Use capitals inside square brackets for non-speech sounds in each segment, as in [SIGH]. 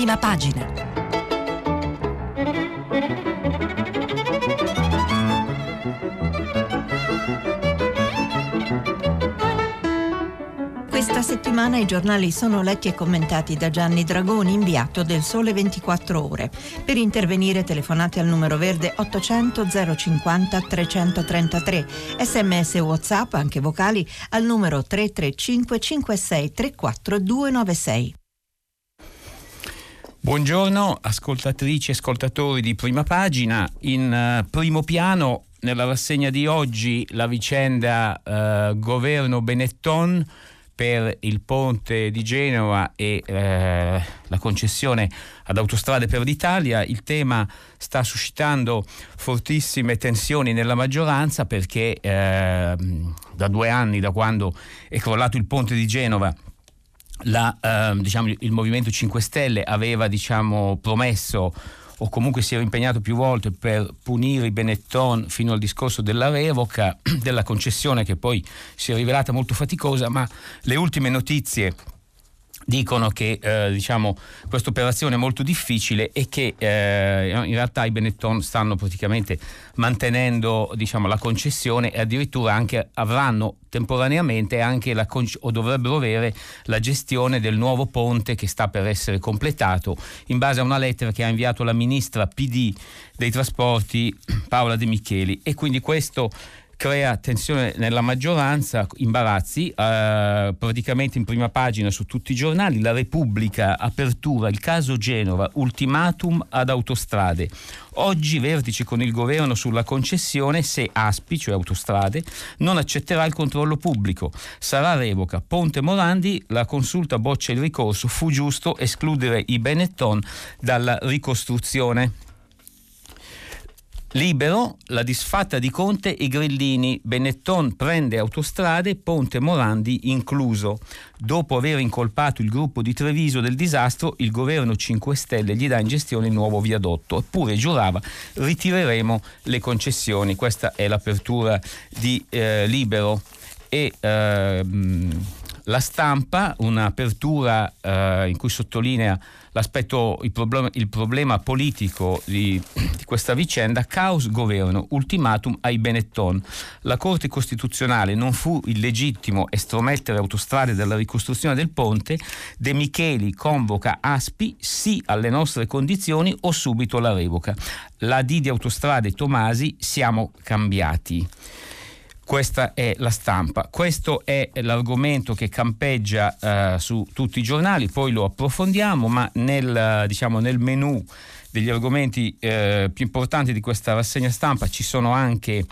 prima pagina. Questa settimana i giornali sono letti e commentati da Gianni Dragoni, inviato del Sole 24 Ore. Per intervenire telefonate al numero verde 800 050 333, sms whatsapp, anche vocali, al numero 335 56 34 296. Buongiorno ascoltatrici e ascoltatori di Prima Pagina. In uh, primo piano nella rassegna di oggi la vicenda uh, governo Benetton per il ponte di Genova e eh, la concessione ad Autostrade per l'Italia. Il tema sta suscitando fortissime tensioni nella maggioranza perché eh, da due anni, da quando è crollato il ponte di Genova, la, eh, diciamo, il Movimento 5 Stelle aveva diciamo, promesso o comunque si era impegnato più volte per punire i Benetton fino al discorso della revoca, [CLEARS THROAT] della concessione che poi si è rivelata molto faticosa, ma le ultime notizie dicono che eh, diciamo, questa operazione è molto difficile e che eh, in realtà i Benetton stanno praticamente mantenendo diciamo, la concessione e addirittura anche avranno temporaneamente anche la, o dovrebbero avere la gestione del nuovo ponte che sta per essere completato in base a una lettera che ha inviato la ministra PD dei trasporti Paola De Micheli. E quindi questo crea tensione nella maggioranza, imbarazzi, eh, praticamente in prima pagina su tutti i giornali, la Repubblica, apertura, il caso Genova, ultimatum ad autostrade. Oggi vertice con il governo sulla concessione se Aspi, cioè autostrade, non accetterà il controllo pubblico. Sarà revoca. Ponte Morandi, la consulta boccia il ricorso, fu giusto escludere i Benetton dalla ricostruzione. Libero, la disfatta di Conte e Grillini, Benetton prende autostrade, Ponte Morandi incluso. Dopo aver incolpato il gruppo di Treviso del disastro, il governo 5 Stelle gli dà in gestione il nuovo viadotto. Eppure giurava ritireremo le concessioni. Questa è l'apertura di eh, Libero. E, eh, la stampa, un'apertura eh, in cui sottolinea l'aspetto, il problema, il problema politico di, di, questa vicenda, caos governo, ultimatum ai Benetton. La Corte Costituzionale non fu illegittimo estromettere autostrade dalla ricostruzione del ponte, De Micheli convoca Aspi sì alle nostre condizioni o subito la revoca. La D di Autostrade Tomasi siamo cambiati. Questa è la stampa. Questo è l'argomento che campeggia uh, su tutti i giornali, poi lo approfondiamo, ma nel, diciamo, nel menu degli argomenti eh, più importanti di questa rassegna stampa ci sono anche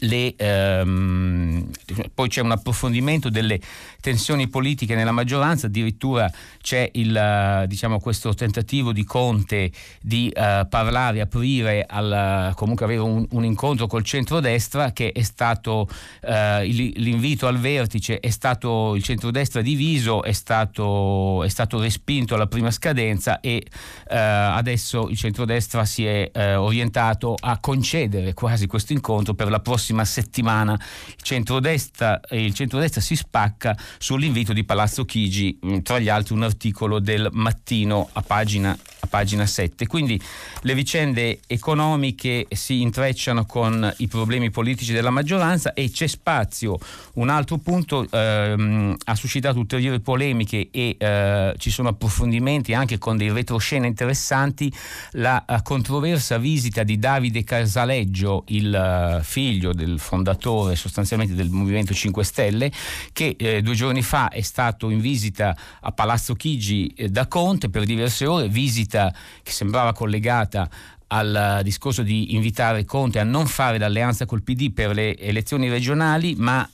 le, ehm, poi c'è un approfondimento delle tensioni politiche nella maggioranza, addirittura c'è il, diciamo, questo tentativo di Conte di uh, parlare, aprire, al, comunque avere un, un, incontro col centrodestra che è stato uh, l'invito al vertice, è stato il centrodestra diviso, è stato, è stato respinto alla prima scadenza e uh, adesso il centrodestra si è orientato a concedere quasi questo incontro per la prossima settimana. Il centrodestra, il centrodestra si spacca sull'invito di Palazzo Chigi, mm, tra gli altri un articolo del mattino a pagina, a pagina 7. Quindi le vicende economiche si intrecciano con i problemi politici della maggioranza e c'è spazio. Un altro punto ehm, ha suscitato ulteriori polemiche e eh, ci sono approfondimenti anche con dei retroscena interessanti. La uh, controversa visita di Davide Casaleggio, il uh, figlio del fondatore sostanzialmente del Movimento 5 Stelle, che eh, due giorni fa è stato in visita a Palazzo Chigi eh, da Conte per diverse ore, visita che sembrava collegata al discorso di invitare Conte a non fare l'alleanza col PD per le elezioni regionali, ma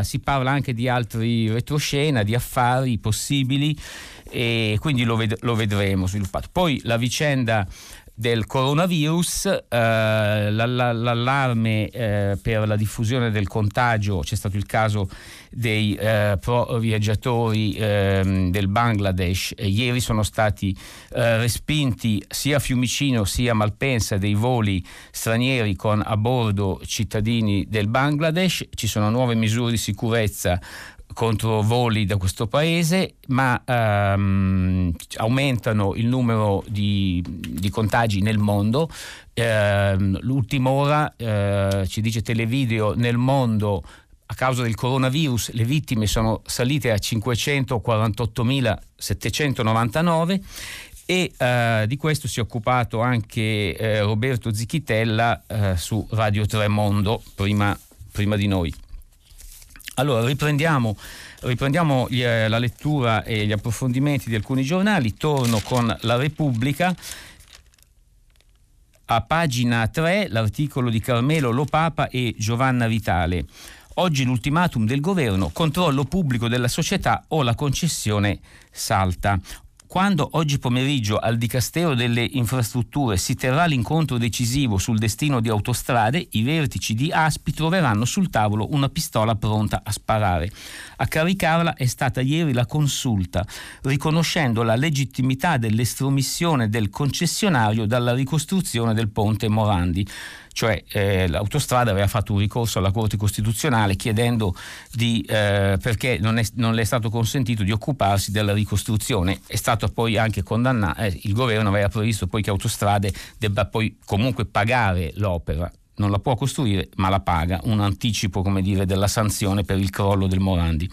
eh, si parla anche di altri retroscena, di affari possibili e quindi lo, ved- lo vedremo sviluppato. Poi la vicenda del coronavirus, eh, l'allarme eh, per la diffusione del contagio, c'è stato il caso dei eh, pro viaggiatori ehm, del Bangladesh, ieri sono stati eh, respinti sia a Fiumicino sia a Malpensa dei voli stranieri con a bordo cittadini del Bangladesh, ci sono nuove misure di sicurezza contro voli da questo paese, ma ehm, aumentano il numero di, di contagi nel mondo. Eh, l'ultima ora, eh, ci dice Televideo, nel mondo a causa del coronavirus le vittime sono salite a 548.799 e eh, di questo si è occupato anche eh, Roberto Zichitella eh, su Radio Tremondo prima, prima di noi. Allora, riprendiamo, riprendiamo gli, eh, la lettura e gli approfondimenti di alcuni giornali. Torno con La Repubblica. A pagina 3 l'articolo di Carmelo Lopapa e Giovanna Vitale. Oggi l'ultimatum del governo, controllo pubblico della società o la concessione salta quando oggi pomeriggio al Dicastero delle Infrastrutture si terrà l'incontro decisivo sul destino di autostrade, i vertici di ASPI troveranno sul tavolo una pistola pronta a sparare. A caricarla è stata ieri la consulta, riconoscendo la legittimità dell'estromissione del concessionario dalla ricostruzione del ponte Morandi cioè eh, l'autostrada aveva fatto un ricorso alla Corte Costituzionale chiedendo di, eh, perché non, è, non, le è stato consentito di occuparsi della ricostruzione. È stato poi anche condannato, eh, il governo aveva previsto poi che Autostrade debba poi comunque pagare l'opera non la può costruire ma la paga, un anticipo come dire, della sanzione per il crollo del Morandi.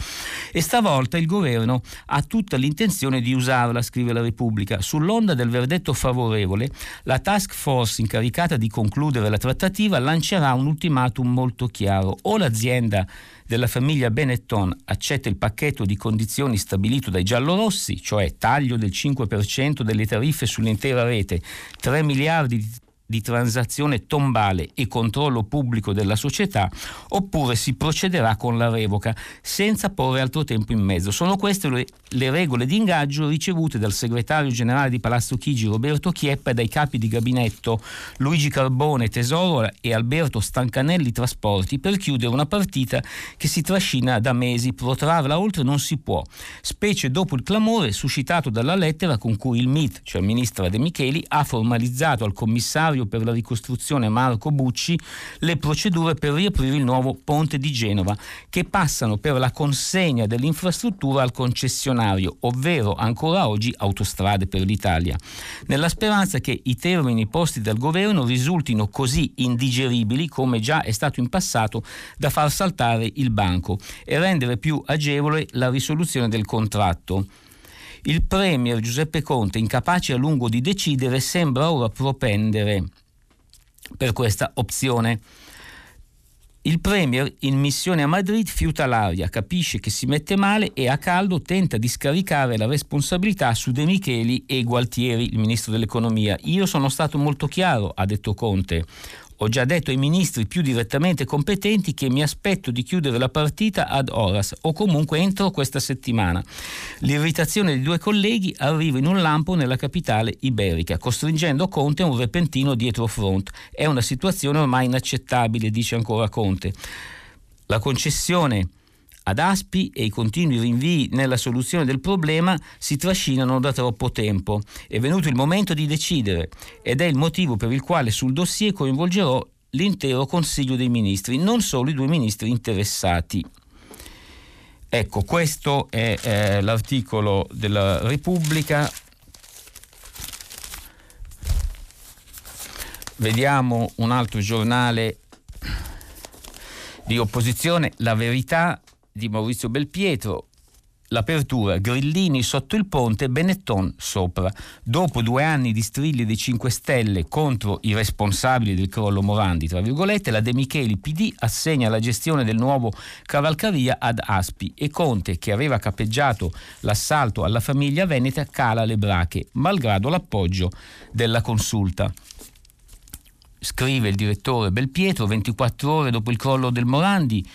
E stavolta il governo ha tutta l'intenzione di usarla, scrive la Repubblica. Sull'onda del verdetto favorevole, la task force incaricata di concludere la trattativa lancerà un ultimatum molto chiaro. O l'azienda della famiglia Benetton accetta il pacchetto di condizioni stabilito dai giallorossi, cioè taglio del 5% delle tariffe sull'intera rete, 3 miliardi di di transazione tombale e controllo pubblico della società oppure si procederà con la revoca senza porre altro tempo in mezzo. Sono queste le, le regole di ingaggio ricevute dal segretario generale di Palazzo Chigi Roberto Chieppa e dai capi di gabinetto Luigi Carbone Tesoro e Alberto Stancanelli Trasporti per chiudere una partita che si trascina da mesi. Protrarla oltre non si può, specie dopo il clamore suscitato dalla lettera con cui il MIT, cioè il ministro De Micheli, ha formalizzato al commissario commissario per la ricostruzione Marco Bucci le procedure per riaprire il nuovo ponte di Genova, che passano per la consegna dell'infrastruttura al concessionario, ovvero ancora oggi Autostrade per l'Italia, nella speranza che i termini posti dal governo risultino così indigeribili come già è stato in passato da far saltare il banco e rendere più agevole la risoluzione del contratto. Il Premier Giuseppe Conte, incapace a lungo di decidere, sembra ora propendere per questa opzione. Il Premier in missione a Madrid fiuta l'aria, capisce che si mette male e a caldo tenta di scaricare la responsabilità su De Micheli e Gualtieri, il ministro dell'economia. Io sono stato molto chiaro, ha detto Conte. Ho già detto ai ministri più direttamente competenti che mi aspetto di chiudere la partita ad horas o comunque entro questa settimana. L'irritazione dei due colleghi arriva in un lampo nella capitale iberica, costringendo Conte a un repentino dietro front. È una situazione ormai inaccettabile, dice ancora Conte. La concessione ad Aspi e i continui rinvii nella soluzione del problema si trascinano da troppo tempo. È venuto il momento di decidere ed è il motivo per il quale sul dossier coinvolgerò l'intero Consiglio dei Ministri, non solo i due ministri interessati. Ecco, questo è eh, l'articolo della Repubblica. Vediamo un altro giornale di opposizione, La Verità, di Maurizio Belpietro, l'apertura Grillini sotto il ponte, Benetton sopra. Dopo due anni di strilli dei 5 Stelle contro i responsabili del crollo Morandi, tra virgolette, la De Micheli PD assegna la gestione del nuovo cavalcaria ad Aspi e Conte, che aveva capeggiato l'assalto alla famiglia veneta, cala le brache, malgrado l'appoggio della consulta. Scrive il direttore Belpietro, 24 ore dopo il crollo del Morandi,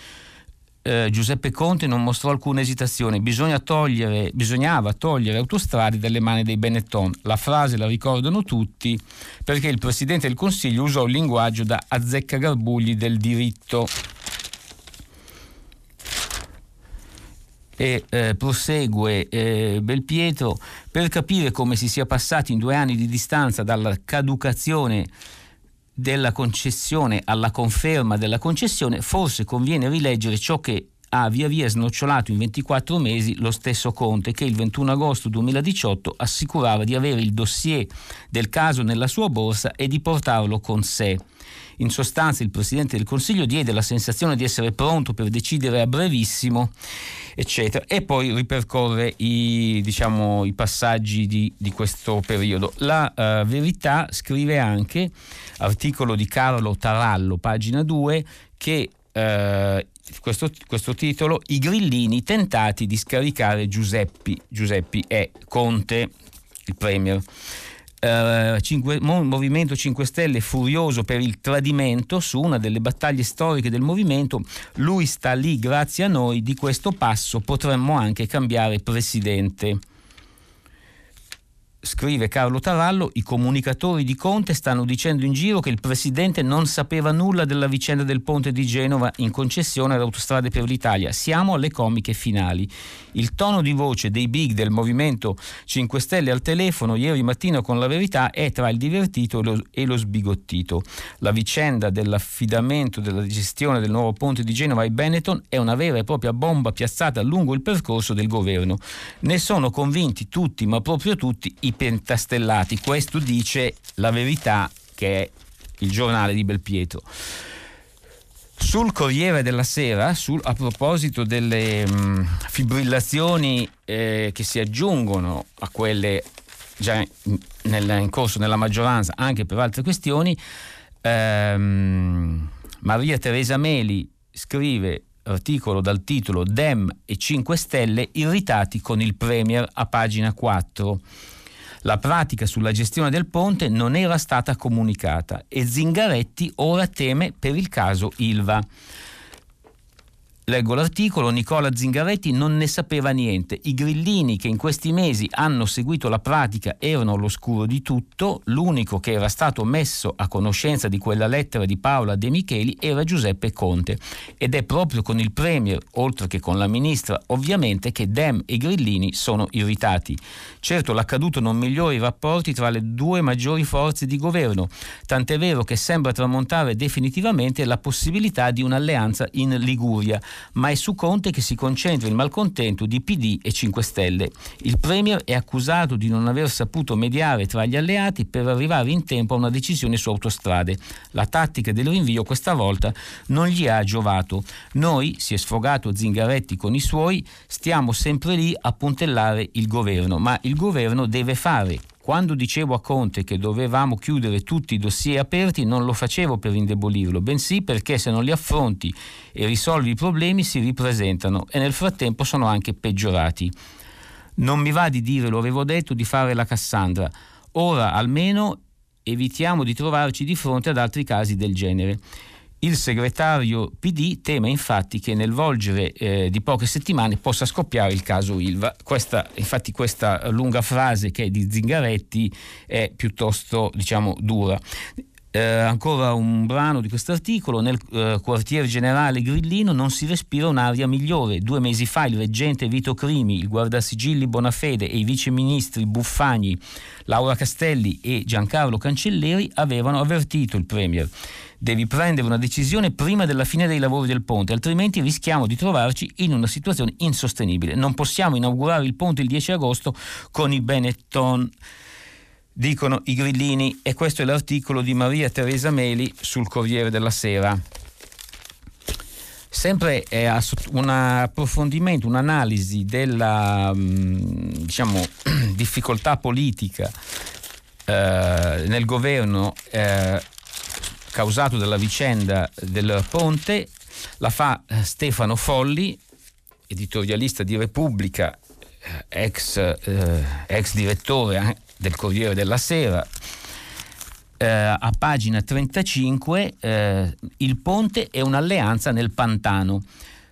eh, Giuseppe Conte non mostrò alcuna esitazione, togliere, bisognava togliere autostrade dalle mani dei Benetton. La frase la ricordano tutti perché il Presidente del Consiglio usò un linguaggio da azzeccagarbugli del diritto. E eh, prosegue eh, Belpietro per capire come si sia passati in due anni di distanza dalla caducazione della concessione alla conferma della concessione, forse conviene rileggere ciò che ha via via snocciolato in 24 mesi lo stesso Conte che il 21 agosto 2018 assicurava di avere il dossier del caso nella sua borsa e di portarlo con sé. In sostanza il Presidente del Consiglio diede la sensazione di essere pronto per decidere a brevissimo, eccetera, e poi ripercorre i, diciamo, i passaggi di, di, questo periodo. La uh, Verità scrive anche, articolo di Carlo Tarallo, pagina 2, che uh, questo, questo, titolo, i grillini tentati di scaricare Giuseppi, Giuseppi è Conte, il Premier. Uh, cinque, Movimento 5 Stelle furioso per il tradimento su una delle battaglie storiche del movimento, lui sta lì grazie a noi, di questo passo potremmo anche cambiare presidente. Scrive Carlo Tarallo, i comunicatori di Conte stanno dicendo in giro che il presidente non sapeva nulla della vicenda del ponte di Genova in concessione ad Autostrade per l'Italia. Siamo alle comiche finali. Il tono di voce dei big del Movimento 5 Stelle al telefono ieri mattina con la verità è tra il divertito e lo, e lo sbigottito. La vicenda dell'affidamento della gestione del nuovo ponte di Genova ai Benetton è una vera e propria bomba piazzata lungo il percorso del governo. Ne sono convinti tutti, ma proprio tutti, i pentastellati. Questo dice la verità che è il giornale di Belpietro. Sul Corriere della Sera, sul, a proposito delle mh, mm, fibrillazioni eh, che si aggiungono a quelle già in, nel, in, corso nella maggioranza, anche per altre questioni, ehm, Maria Teresa Meli scrive articolo dal titolo Dem e 5 Stelle irritati con il Premier a pagina 4. La pratica sulla gestione del ponte non era stata comunicata e Zingaretti ora teme per il caso Ilva. Leggo l'articolo, Nicola Zingaretti non ne sapeva niente. I grillini che in questi mesi hanno seguito la pratica erano all'oscuro di tutto, l'unico che era stato messo a conoscenza di quella lettera di Paola De Micheli era Giuseppe Conte ed è proprio con il Premier, oltre che con la Ministra, ovviamente che Dem e Grillini sono irritati. Certo l'accaduto non migliora i rapporti tra le due maggiori forze di governo, tant'è vero che sembra tramontare definitivamente la possibilità di un'alleanza in Liguria ma è su Conte che si concentra il malcontento di PD e 5 Stelle. Il Premier è accusato di non aver saputo mediare tra gli alleati per arrivare in tempo a una decisione su autostrade. La tattica del rinvio questa volta non gli ha giovato. Noi, si è sfogato Zingaretti con i suoi, stiamo sempre lì a puntellare il governo, ma il governo deve fare quando dicevo a Conte che dovevamo chiudere tutti i dossier aperti non lo facevo per indebolirlo, bensì perché se non li affronti e risolvi i problemi si ripresentano e nel frattempo sono anche peggiorati. Non mi va di dire, lo avevo detto, di fare la Cassandra. Ora almeno evitiamo di trovarci di fronte ad altri casi del genere. Il segretario PD teme infatti che nel volgere eh, di poche settimane possa scoppiare il caso Ilva. Questa, infatti questa lunga frase che è di Zingaretti è piuttosto diciamo, dura. Eh, ancora un brano di questo articolo. Nel eh, quartier generale Grillino non si respira un'aria migliore. Due mesi fa il reggente Vito Crimi, il guardasigilli Bonafede e i viceministri Buffagni, Laura Castelli e Giancarlo Cancelleri avevano avvertito il Premier. Devi prendere una decisione prima della fine dei lavori del ponte, altrimenti rischiamo di trovarci in una situazione insostenibile. Non possiamo inaugurare il ponte il 10 agosto con i Benetton dicono i grillini e questo è l'articolo di Maria Teresa Meli sul Corriere della Sera. Sempre è un approfondimento, un'analisi della mm, diciamo, [CLEARS THROAT] difficoltà politica eh, nel governo eh, causato dalla vicenda del ponte, la fa eh, Stefano Folli, editorialista di Repubblica, eh, ex, eh, ex direttore del Corriere della Sera, eh, a pagina 35 eh, il ponte è un'alleanza nel pantano.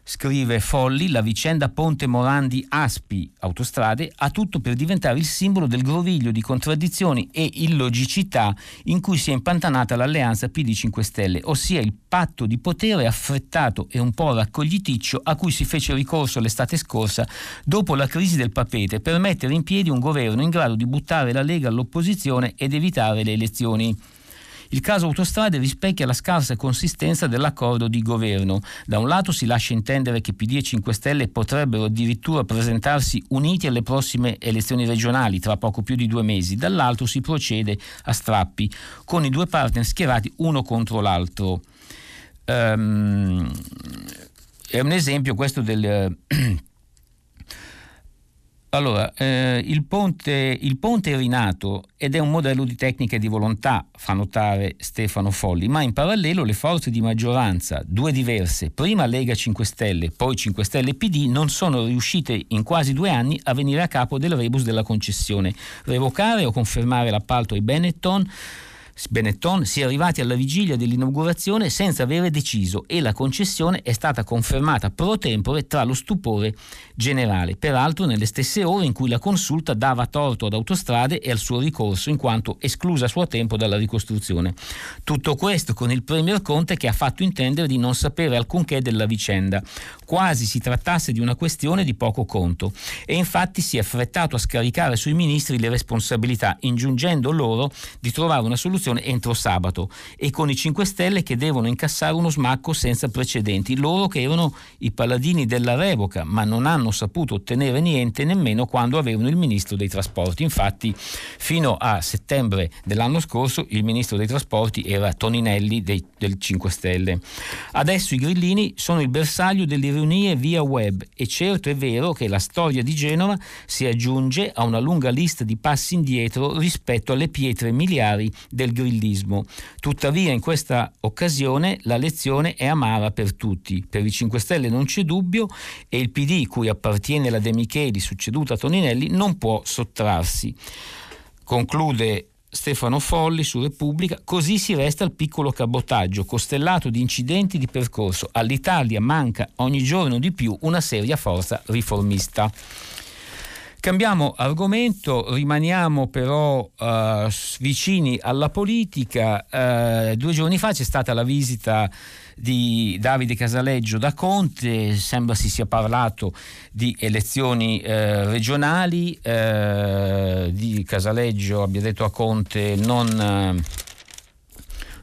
Scrive Folli, la vicenda Ponte Morandi Aspi Autostrade ha tutto per diventare il simbolo del groviglio di contraddizioni e illogicità in cui si è impantanata l'alleanza PD 5 Stelle, ossia il patto di potere affrettato e un po' raccogliticcio a cui si fece ricorso l'estate scorsa dopo la crisi del papete per mettere in piedi un governo in grado di buttare la Lega all'opposizione ed evitare le elezioni. Il caso autostrade rispecchia la scarsa consistenza dell'accordo di governo. Da un lato si lascia intendere che PD e 5 Stelle potrebbero addirittura presentarsi uniti alle prossime elezioni regionali tra poco più di due mesi, dall'altro si procede a strappi con i due partner schierati uno contro l'altro. Um, è un esempio questo del... [CLEARS THROAT] Allora, eh, il, ponte, il, ponte, è rinato ed è un modello di tecnica e di volontà, fa notare Stefano Folli, ma in parallelo le forze di maggioranza, due diverse, prima Lega 5 Stelle, poi 5 Stelle PD, non sono riuscite in quasi due anni a venire a capo del rebus della concessione, revocare o confermare l'appalto ai Benetton Benetton si è arrivati alla vigilia dell'inaugurazione senza avere deciso e la concessione è stata confermata pro tempore tra lo stupore generale, peraltro nelle stesse ore in cui la consulta dava torto ad autostrade e al suo ricorso in quanto esclusa a suo tempo dalla ricostruzione. Tutto questo con il Premier Conte che ha fatto intendere di non sapere alcunché della vicenda, quasi si trattasse di una questione di poco conto e infatti si è affrettato a scaricare sui ministri le responsabilità, ingiungendo loro di trovare una soluzione soluzione entro sabato e con i 5 Stelle che devono incassare uno smacco senza precedenti, loro che erano i paladini della revoca ma non hanno saputo ottenere niente nemmeno quando avevano il ministro dei trasporti. Infatti fino a settembre dell'anno scorso il ministro dei trasporti era Toninelli dei, del 5 Stelle. Adesso i grillini sono il bersaglio delle riunie via web e certo è vero che la storia di Genova si aggiunge a una lunga lista di passi indietro rispetto alle pietre miliari del grillismo. Tuttavia in questa occasione la lezione è amara per tutti. Per i 5 Stelle non c'è dubbio e il PD, cui appartiene la De Micheli, succeduta a Toninelli, non può sottrarsi. Conclude Stefano Folli su Repubblica, così si resta al piccolo cabotaggio, costellato di incidenti di percorso. All'Italia manca ogni giorno di più una seria forza riformista. Cambiamo argomento, rimaniamo però uh, vicini alla politica. Uh, due giorni fa c'è stata la visita di Davide Casaleggio da Conte, sembra si sia parlato di elezioni eh, regionali, eh, di Casaleggio abbia detto a Conte non,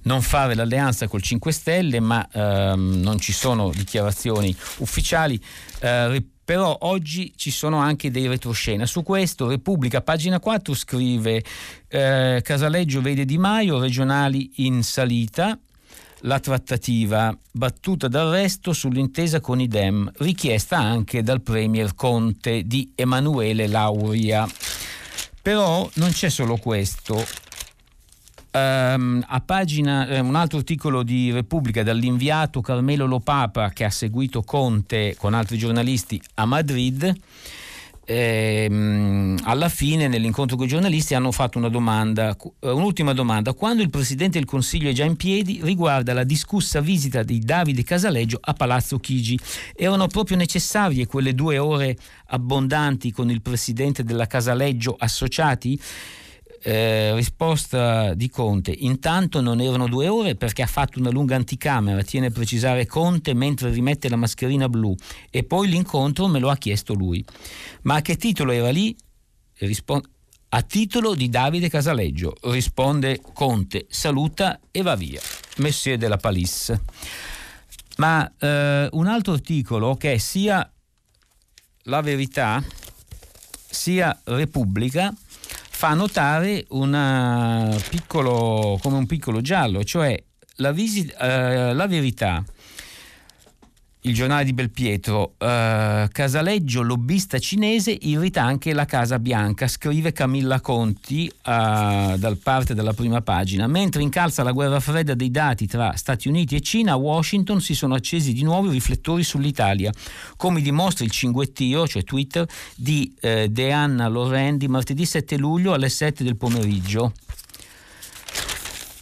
non fare l'alleanza col 5 Stelle, ma ehm, non ci sono dichiarazioni ufficiali. Eh, però oggi ci sono anche dei retroscena. Su questo Repubblica, pagina 4, scrive eh, Casaleggio vede Di Maio, regionali in salita, la trattativa battuta d'arresto sull'intesa con i Dem, richiesta anche dal Premier Conte di Emanuele Lauria. Però non c'è solo questo. Um, a pagina, um, un altro articolo di Repubblica dall'inviato Carmelo Lopapa che ha seguito Conte con altri giornalisti a Madrid. Ehm, alla fine nell'incontro con i giornalisti hanno fatto una domanda, eh, un'ultima domanda. Quando il Presidente del Consiglio è già in piedi riguarda la discussa visita di Davide Casaleggio a Palazzo Chigi. Erano proprio necessarie quelle due ore abbondanti con il Presidente della Casaleggio associati? Eh, risposta di Conte, intanto non erano due ore perché ha fatto una lunga anticamera, tiene a precisare Conte mentre rimette la mascherina blu e poi l'incontro me lo ha chiesto lui. Ma a che titolo era lì? Risponde a titolo di Davide Casaleggio, risponde Conte, saluta e va via. Messier della Palisse. Ma eh, un altro articolo che è sia La Verità sia Repubblica fa notare piccolo, come un piccolo giallo, cioè la, visita, eh, la verità il giornale di Belpietro, uh, Casaleggio, lobbista cinese, irrita anche la Casa Bianca, scrive Camilla Conti uh, dal parte della prima pagina. Mentre incalza la guerra fredda dei dati tra Stati Uniti e Cina, a Washington si sono accesi di nuovo i riflettori sull'Italia, come dimostra il cinguettio, cioè Twitter, di uh, Deanna Loren di martedì 7 luglio alle 7 del pomeriggio.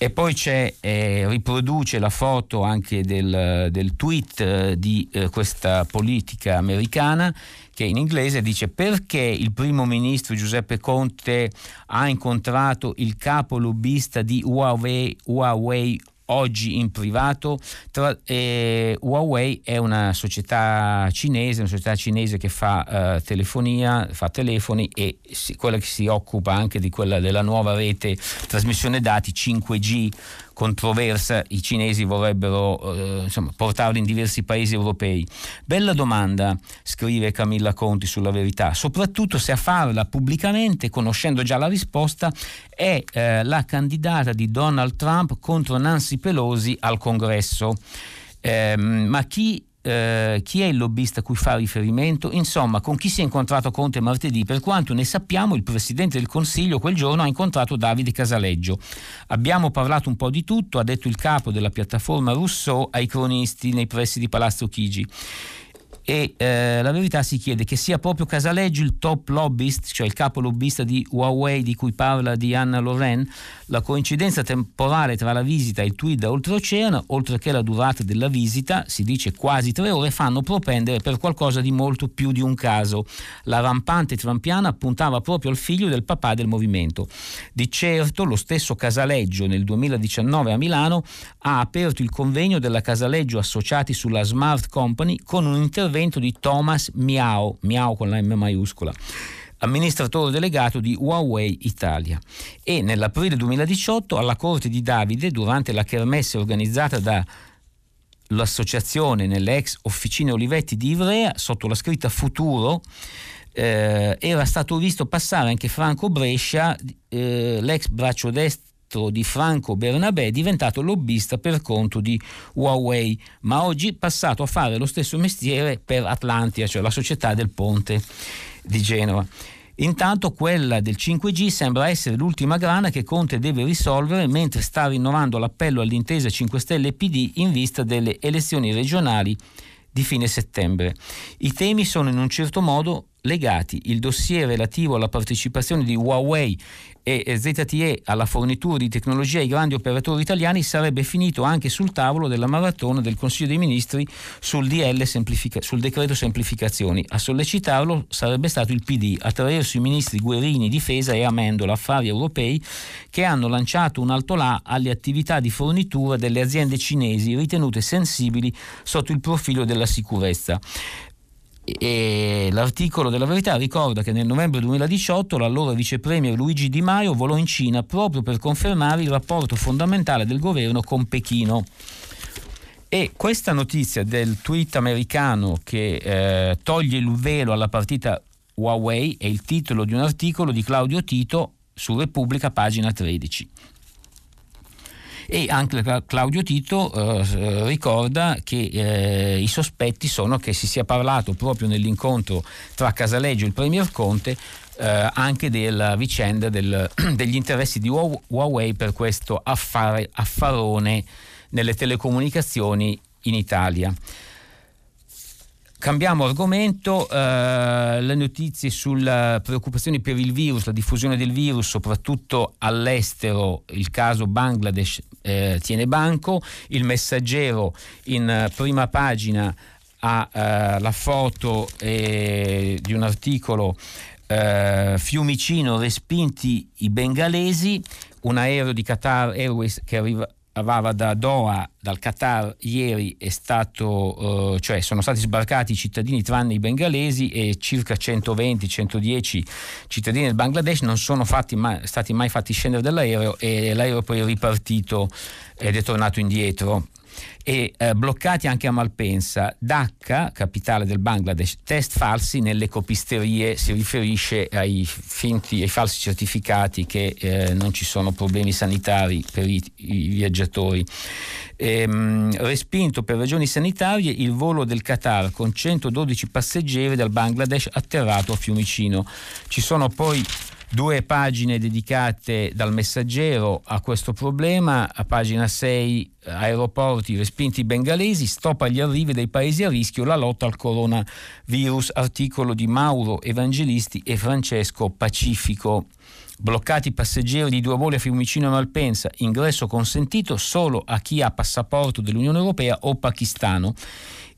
E poi c'è, eh, riproduce la foto anche del, del tweet eh, di eh, questa politica americana che in inglese dice perché il primo ministro Giuseppe Conte ha incontrato il capo lobbista di Huawei, Huawei oggi in privato. Tra, eh, Huawei è una società cinese, una società cinese che fa eh, telefonia, fa telefoni e si, quella che si occupa anche di quella della nuova rete trasmissione dati 5G controversa, i cinesi vorrebbero eh, insomma, portarlo in diversi paesi europei. Bella domanda, scrive Camilla Conti sulla verità, soprattutto se a farla pubblicamente, conoscendo già la risposta, è eh, la candidata di Donald Trump contro Nancy Pelosi al congresso. Eh, ma chi eh, chi è il lobbista a cui fa riferimento, insomma con chi si è incontrato Conte martedì, per quanto ne sappiamo il Presidente del Consiglio quel giorno ha incontrato Davide Casaleggio. Abbiamo parlato un po' di tutto, ha detto il capo della piattaforma Rousseau ai cronisti nei pressi di Palazzo Chigi e eh, la verità si chiede che sia proprio Casaleggio il top lobbyist, cioè il capo lobbista di Huawei di cui parla di Anna Loren, la coincidenza temporale tra la visita e il tweet da oltreoceano, oltre che la durata della visita, si dice quasi tre ore, fanno propendere per qualcosa di molto più di un caso. La rampante trampiana puntava proprio al figlio del papà del movimento. Di certo lo stesso Casaleggio nel 2019 a Milano ha aperto il convegno della Casaleggio Associati sulla Smart Company con un intervento intervento di Thomas Miao, Miao con la M maiuscola amministratore delegato di Huawei Italia. E nell'aprile 2018 alla Corte di Davide durante la kermesse organizzata da l'associazione nelle ex officine Olivetti di Ivrea sotto la scritta Futuro eh, era stato visto passare anche Franco Brescia eh, l'ex braccio destro di Franco Bernabé diventato lobbista per conto di Huawei, ma oggi passato a fare lo stesso mestiere per Atlantia, cioè la società del ponte di Genova. Intanto quella del 5G sembra essere l'ultima grana che Conte deve risolvere mentre sta rinnovando l'appello all'intesa 5 Stelle PD in vista delle elezioni regionali di fine settembre. I temi sono in un certo modo legati. Il dossier relativo alla partecipazione di Huawei e ZTE alla fornitura di tecnologia ai grandi operatori italiani sarebbe finito anche sul tavolo della maratona del Consiglio dei Ministri sul, semplifica- sul decreto semplificazioni. A sollecitarlo sarebbe stato il PD attraverso i ministri Guerini, Difesa e Amendola, Affari Europei, che hanno lanciato un alto là alle attività di fornitura delle aziende cinesi ritenute sensibili sotto il profilo della sicurezza. E l'articolo della verità ricorda che nel novembre 2018 l'allora vice premier Luigi Di Maio volò in Cina proprio per confermare il rapporto fondamentale del governo con Pechino. E questa notizia del tweet americano che eh, toglie il velo alla partita Huawei è il titolo di un articolo di Claudio Tito su Repubblica, pagina 13 e anche Claudio Tito eh, ricorda che eh, i sospetti sono che si sia parlato proprio nell'incontro tra Casaleggio e il Premier Conte eh, anche della vicenda del, [CLEARS THROAT] degli interessi di Huawei per questo affare, affarone nelle telecomunicazioni in Italia. Cambiamo argomento, eh, le notizie sulle preoccupazioni per il virus, la diffusione del virus, soprattutto all'estero, il caso Bangladesh eh, tiene banco, il messaggero in prima pagina ha eh, la foto eh, di un articolo eh, Fiumicino respinti i bengalesi, un aereo di Qatar Airways che arriva, arrivava da Doha, dal Qatar, ieri stato, eh, cioè sono stati sbarcati i cittadini tranne i bengalesi e circa 120-110 cittadini del Bangladesh non sono mai, stati mai fatti scendere dall'aereo e l'aereo poi è ripartito ed è tornato indietro e eh, bloccati anche a Malpensa. Dhaka, capitale del Bangladesh, test falsi nelle copisterie, si riferisce ai, finti, ai falsi certificati che eh, non ci sono problemi sanitari per i, i viaggiatori. Ehm, respinto per ragioni sanitarie il volo del Qatar con 112 passeggeri dal Bangladesh atterrato a Fiumicino. Ci sono poi due pagine dedicate dal messaggero a questo problema, a pagina 6 aeroporti respinti bengalesi, stop agli arrivi dei paesi a rischio, la lotta al coronavirus, articolo di Mauro Evangelisti e Francesco Pacifico. Bloccati i passeggeri di due voli a Fiumicino e Malpensa, ingresso consentito solo a chi ha passaporto dell'Unione Europea o pakistano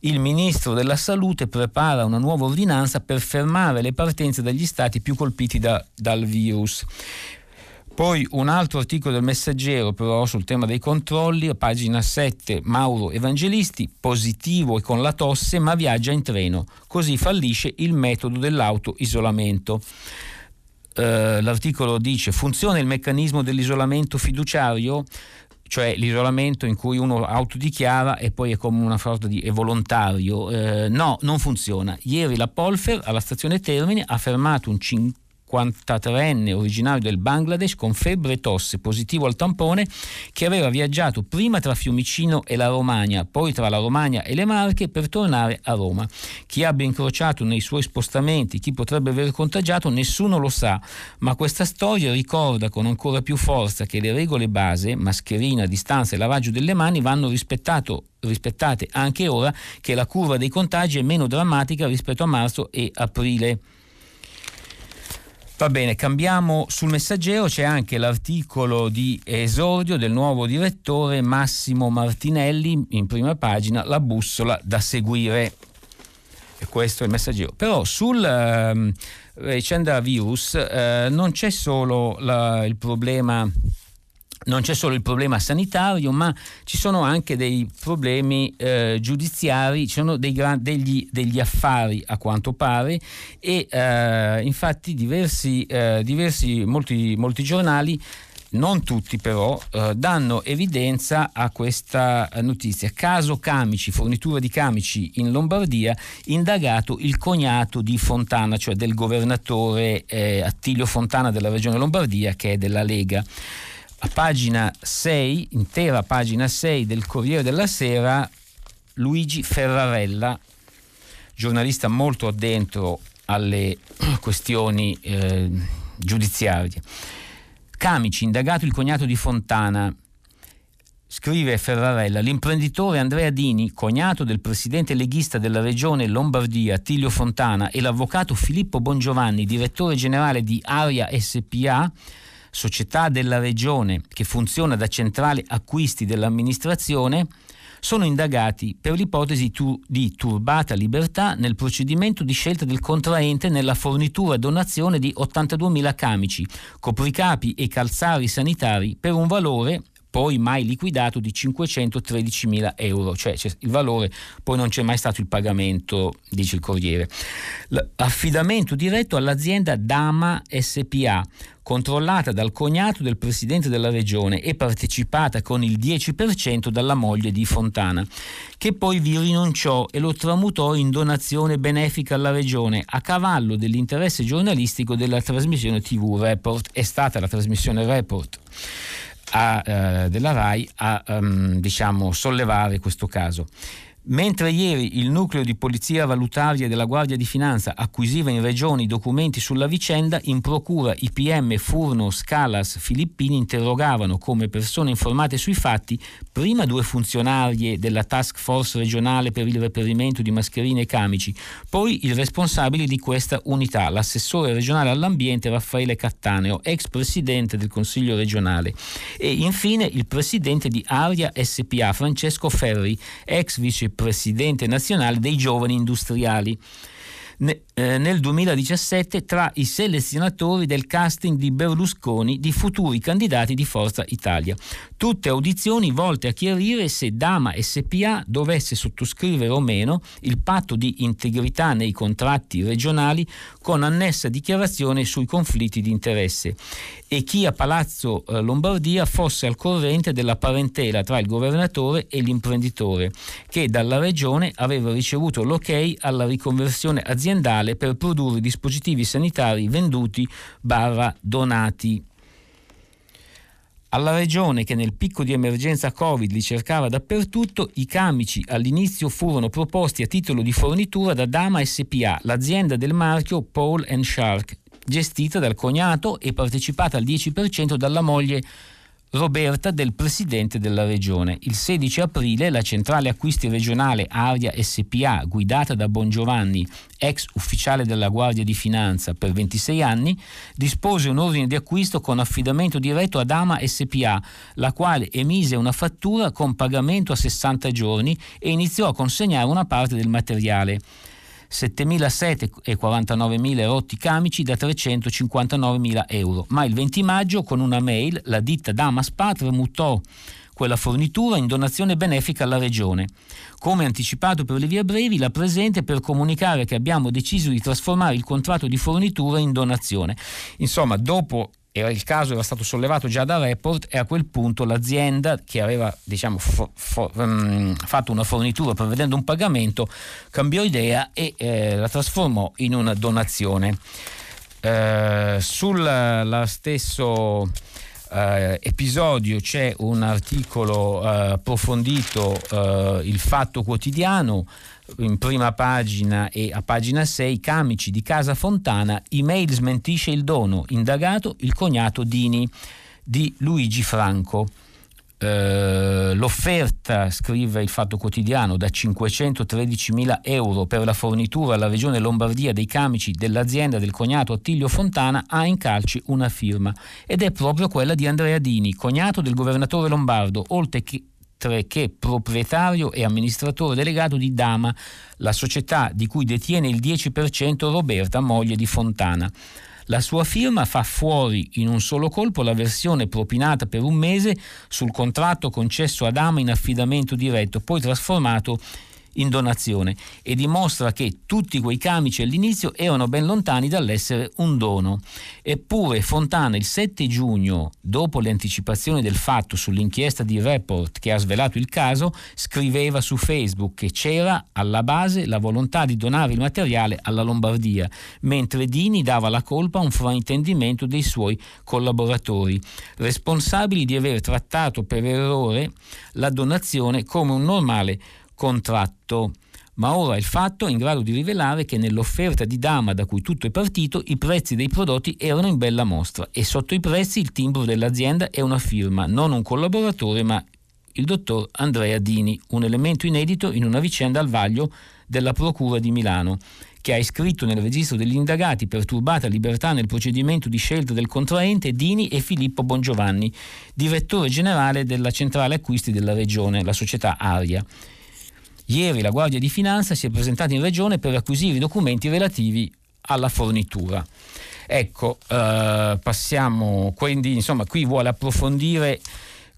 il ministro della salute prepara una nuova ordinanza per fermare le partenze dagli stati più colpiti da, dal virus. Poi un altro articolo del Messaggero, però sul tema dei controlli, a pagina 7, Mauro Evangelisti, positivo e con la tosse, ma viaggia in treno. Così fallisce il metodo dell'auto-isolamento. Uh, l'articolo dice funziona il meccanismo dell'isolamento fiduciario cioè l'isolamento in cui uno autodichiara e poi è come una sorta di volontario. Eh, no, non funziona. Ieri la Polfer alla stazione Termine ha fermato un 5 53enne originario del Bangladesh con febbre e tosse, positivo al tampone, che aveva viaggiato prima tra Fiumicino e la Romagna, poi tra la Romagna e le Marche per tornare a Roma. Chi abbia incrociato nei suoi spostamenti, chi potrebbe aver contagiato, nessuno lo sa, ma questa storia ricorda con ancora più forza che le regole base, mascherina, distanza e lavaggio delle mani, vanno rispettate anche ora che la curva dei contagi è meno drammatica rispetto a marzo e aprile. Va bene, cambiamo sul messaggero, c'è anche l'articolo di esordio del nuovo direttore Massimo Martinelli in prima pagina, la bussola da seguire. E questo è il messaggero. Però sul eh, vicenda virus eh, non c'è solo la, il problema non c'è solo il problema sanitario, ma ci sono anche dei problemi eh, giudiziari, ci sono dei gran, degli, degli, affari a quanto pare e eh, infatti diversi, eh, diversi molti, molti, giornali non tutti però, eh, danno evidenza a questa notizia. Caso Camici, fornitura di camici in Lombardia, indagato il cognato di Fontana, cioè del governatore eh, Attilio Fontana della regione Lombardia, che è della Lega a pagina 6, intera pagina 6 del Corriere della Sera, Luigi Ferrarella, giornalista molto addentro alle [CLEARS THROAT] questioni eh, giudiziarie. Camici, indagato il cognato di Fontana, scrive Ferrarella, l'imprenditore Andrea Dini, cognato del presidente leghista della regione Lombardia, Attilio Fontana, e l'avvocato Filippo Bongiovanni, direttore generale di Aria SPA, società della regione che funziona da centrale acquisti dell'amministrazione, sono indagati per l'ipotesi tu, di turbata libertà nel procedimento di scelta del contraente nella fornitura e donazione di 82.000 camici, copricapi e calzari sanitari per un valore poi mai liquidato di 513 mila euro, cioè il valore, poi non c'è mai stato il pagamento, dice il Corriere. L'affidamento diretto all'azienda Dama SPA, controllata dal cognato del presidente della regione e partecipata con il 10% dalla moglie di Fontana, che poi vi rinunciò e lo tramutò in donazione benefica alla regione a cavallo dell'interesse giornalistico della trasmissione TV Report. È stata la trasmissione Report a, eh, della RAI a um, diciamo, sollevare questo caso. Mentre ieri il nucleo di polizia valutaria della Guardia di Finanza acquisiva in regione i documenti sulla vicenda, in procura i PM Furno, Scalas, Filippini interrogavano come persone informate sui fatti prima due funzionarie della task force regionale per il reperimento di mascherine e camici, poi il responsabile di questa unità, l'assessore regionale all'ambiente Raffaele Cattaneo, ex presidente del Consiglio regionale, e infine il presidente di Aria SPA Francesco Ferri, ex presidente nazionale dei giovani industriali. Eh, nel 2017 tra i selezionatori del casting di Berlusconi di futuri candidati di Forza Italia. Tutte audizioni volte a chiarire se Dama SPA dovesse sottoscrivere o meno il patto di integrità nei contratti regionali con annessa dichiarazione sui conflitti di interesse e chi a Palazzo eh, Lombardia fosse al corrente della parentela tra il governatore e l'imprenditore, che dalla regione aveva ricevuto l'ok alla riconversione aziendale per produrre dispositivi sanitari venduti barra donati. Alla regione che nel picco di emergenza Covid li cercava dappertutto, i camici all'inizio furono proposti a titolo di fornitura da Dama SPA, l'azienda del marchio Paul Shark, gestita dal cognato e partecipata al 10% dalla moglie Roberta del presidente della regione. Il 16 aprile la centrale acquisti regionale Aria SPA, guidata da Bongiovanni, ex ufficiale della Guardia di Finanza per 26 anni, dispose un ordine di acquisto con affidamento diretto ad Ama SPA, la quale emise una fattura con pagamento a 60 giorni e iniziò a consegnare una parte del materiale. 7.007 e 49.000 rotti camici da 359.000 euro. Ma il 20 maggio con una mail la ditta Damas Patre mutò quella fornitura in donazione benefica alla Regione. Come anticipato per le vie brevi, la presente per comunicare che abbiamo deciso di trasformare il contratto di fornitura in donazione. Insomma, dopo il caso era stato sollevato già da Report e a quel punto l'azienda che aveva diciamo, fo, fo, um, fatto una fornitura prevedendo un pagamento cambiò idea e eh, la trasformò in una donazione. Eh, sul stesso eh, episodio c'è un articolo eh, approfondito, eh, il Fatto Quotidiano, in prima pagina e a pagina 6, Camici di Casa Fontana, email smentisce il dono, indagato il cognato Dini di Luigi Franco. Uh, l'offerta, scrive il Fatto Quotidiano, da 513.000 euro per la fornitura alla Regione Lombardia dei camici dell'azienda del cognato Attilio Fontana ha in calci una firma ed è proprio quella di Andrea Dini, cognato del governatore lombardo, oltre che, che proprietario e amministratore delegato di Dama, la società di cui detiene il 10% Roberta, moglie di Fontana. La sua firma fa fuori in un solo colpo la versione propinata per un mese sul contratto concesso ad Ama in affidamento diretto, poi trasformato in donazione e dimostra che tutti quei camici all'inizio erano ben lontani dall'essere un dono. Eppure Fontana il 7 giugno, dopo le anticipazioni del fatto sull'inchiesta di Report che ha svelato il caso, scriveva su Facebook che c'era alla base la volontà di donare il materiale alla Lombardia, mentre Dini dava la colpa a un fraintendimento dei suoi collaboratori, responsabili di aver trattato per errore la donazione come un normale contratto. Ma ora il fatto è in grado di rivelare che nell'offerta di Dama da cui tutto è partito i prezzi dei prodotti erano in bella mostra e sotto i prezzi il timbro dell'azienda è una firma, non un collaboratore ma il dottor Andrea Dini, un elemento inedito in una vicenda al vaglio della Procura di Milano che ha iscritto nel registro degli indagati per turbata libertà nel procedimento di scelta del contraente Dini e Filippo Bongiovanni, direttore generale della centrale acquisti della regione, la società Aria. Ieri la Guardia di Finanza si è presentata in regione per acquisire i documenti relativi alla fornitura. Ecco, eh, passiamo, quindi insomma qui vuole approfondire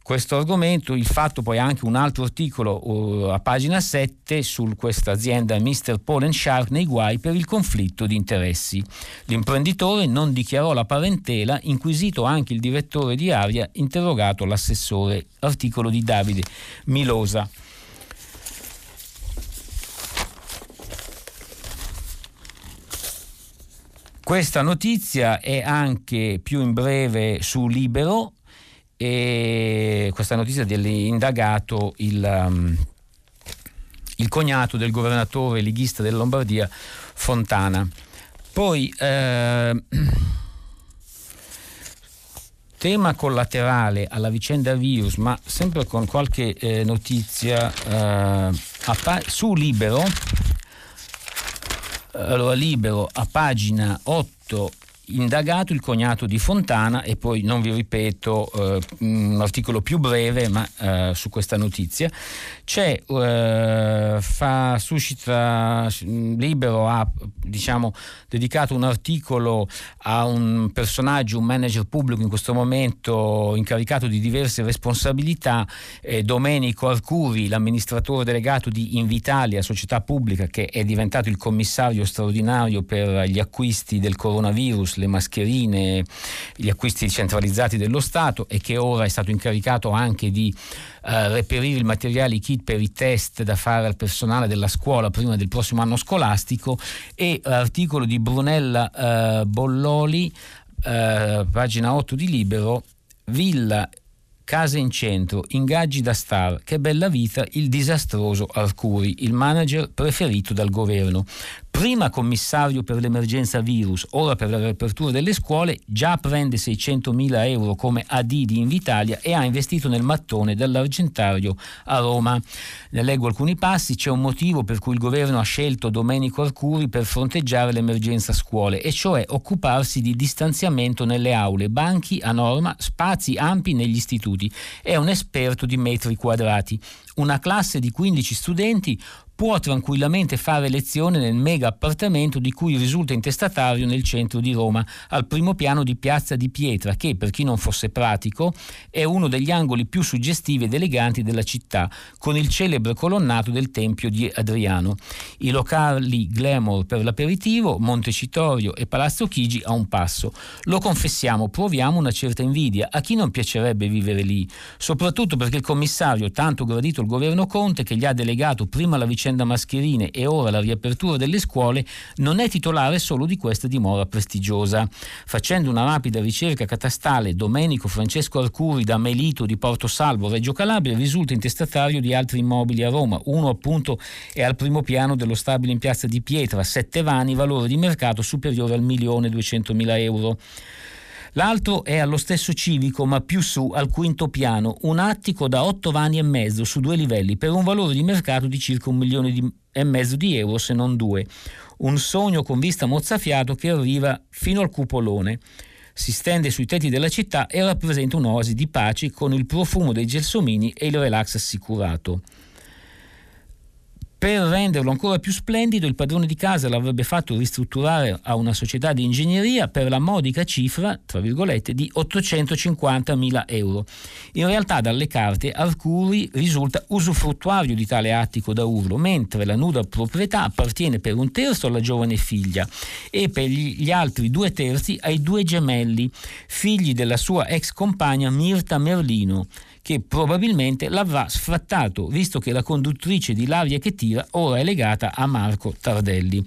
questo argomento, il fatto poi anche un altro articolo uh, a pagina 7 su questa azienda Mr. Paul Shark nei guai per il conflitto di interessi. L'imprenditore non dichiarò la parentela, inquisito anche il direttore di Aria, interrogato l'assessore, articolo di Davide Milosa. Questa notizia è anche più in breve su Libero questa notizia dell'indagato il, um, il cognato del governatore leghista della Lombardia Fontana. Poi eh, tema collaterale alla vicenda virus, ma sempre con qualche eh, notizia eh, su Libero allora libero a pagina 8 indagato il cognato di Fontana e poi non vi ripeto eh, un articolo più breve ma eh, su questa notizia. C'è eh, fa suscita libero ha diciamo dedicato un articolo a un personaggio un manager pubblico in questo momento incaricato di diverse responsabilità eh, Domenico Arcuri l'amministratore delegato di Invitalia società pubblica che è diventato il commissario straordinario per gli acquisti del coronavirus le mascherine, gli acquisti centralizzati dello Stato e che ora è stato incaricato anche di eh, reperire il materiale, i kit per i test da fare al personale della scuola prima del prossimo anno scolastico. E articolo di Brunella eh, Bolloli, eh, pagina 8 di Libero, Villa Case in centro, ingaggi da star, che bella vita il disastroso Arcuri, il manager preferito dal governo prima commissario per l'emergenza virus, ora per la riapertura delle scuole, già prende 600.000 euro come AD di Invitalia e ha investito nel mattone dall'Argentario a Roma. Ne leggo alcuni passi, c'è un motivo per cui il governo ha scelto Domenico Arcuri per fronteggiare l'emergenza scuole, e cioè occuparsi di distanziamento nelle aule, banchi a norma, spazi ampi negli istituti. È un esperto di metri quadrati. Una classe di 15 studenti può tranquillamente fare lezione nel mega appartamento di cui risulta intestatario nel centro di Roma, al primo piano di Piazza di Pietra, che per chi non fosse pratico è uno degli angoli più suggestivi ed eleganti della città, con il celebre colonnato del Tempio di Adriano. I locali glamour per l'aperitivo, Montecitorio e Palazzo Chigi a un passo. Lo confessiamo, proviamo una certa invidia. A chi non piacerebbe vivere lì? Soprattutto perché il commissario, tanto gradito il governo Conte, che gli ha delegato prima la vicenda Mascherine e ora la riapertura delle scuole, non è titolare solo di questa dimora prestigiosa. Facendo una rapida ricerca catastale, Domenico Francesco Arcuri da Melito di Porto Salvo, Reggio Calabria, risulta intestatario di altri immobili a Roma. Uno appunto è al primo piano dello stabile in piazza di Pietra, sette vani, valore di mercato superiore al milione duecentomila euro. L'altro è allo stesso civico, ma più su, al quinto piano, un attico da 8 vani e mezzo su due livelli per un valore di mercato di circa un milione di, e mezzo di euro, se non due. Un sogno con vista mozzafiato che arriva fino al cupolone si stende sui tetti della città e rappresenta un'oasi di pace con il profumo dei gelsomini e il relax assicurato. Per renderlo ancora più splendido, il padrone di casa l'avrebbe fatto ristrutturare a una società di ingegneria per la modica cifra, tra virgolette, di 850.000 euro. In realtà, dalle carte, Arcuri risulta usufruttuario di tale attico da urlo, mentre la nuda proprietà appartiene per un terzo alla giovane figlia e per gli altri due terzi ai due gemelli, figli della sua ex compagna Mirta Merlino che probabilmente l'avrà sfrattato, visto che la conduttrice di L'aria che tira ora è legata a Marco Tardelli.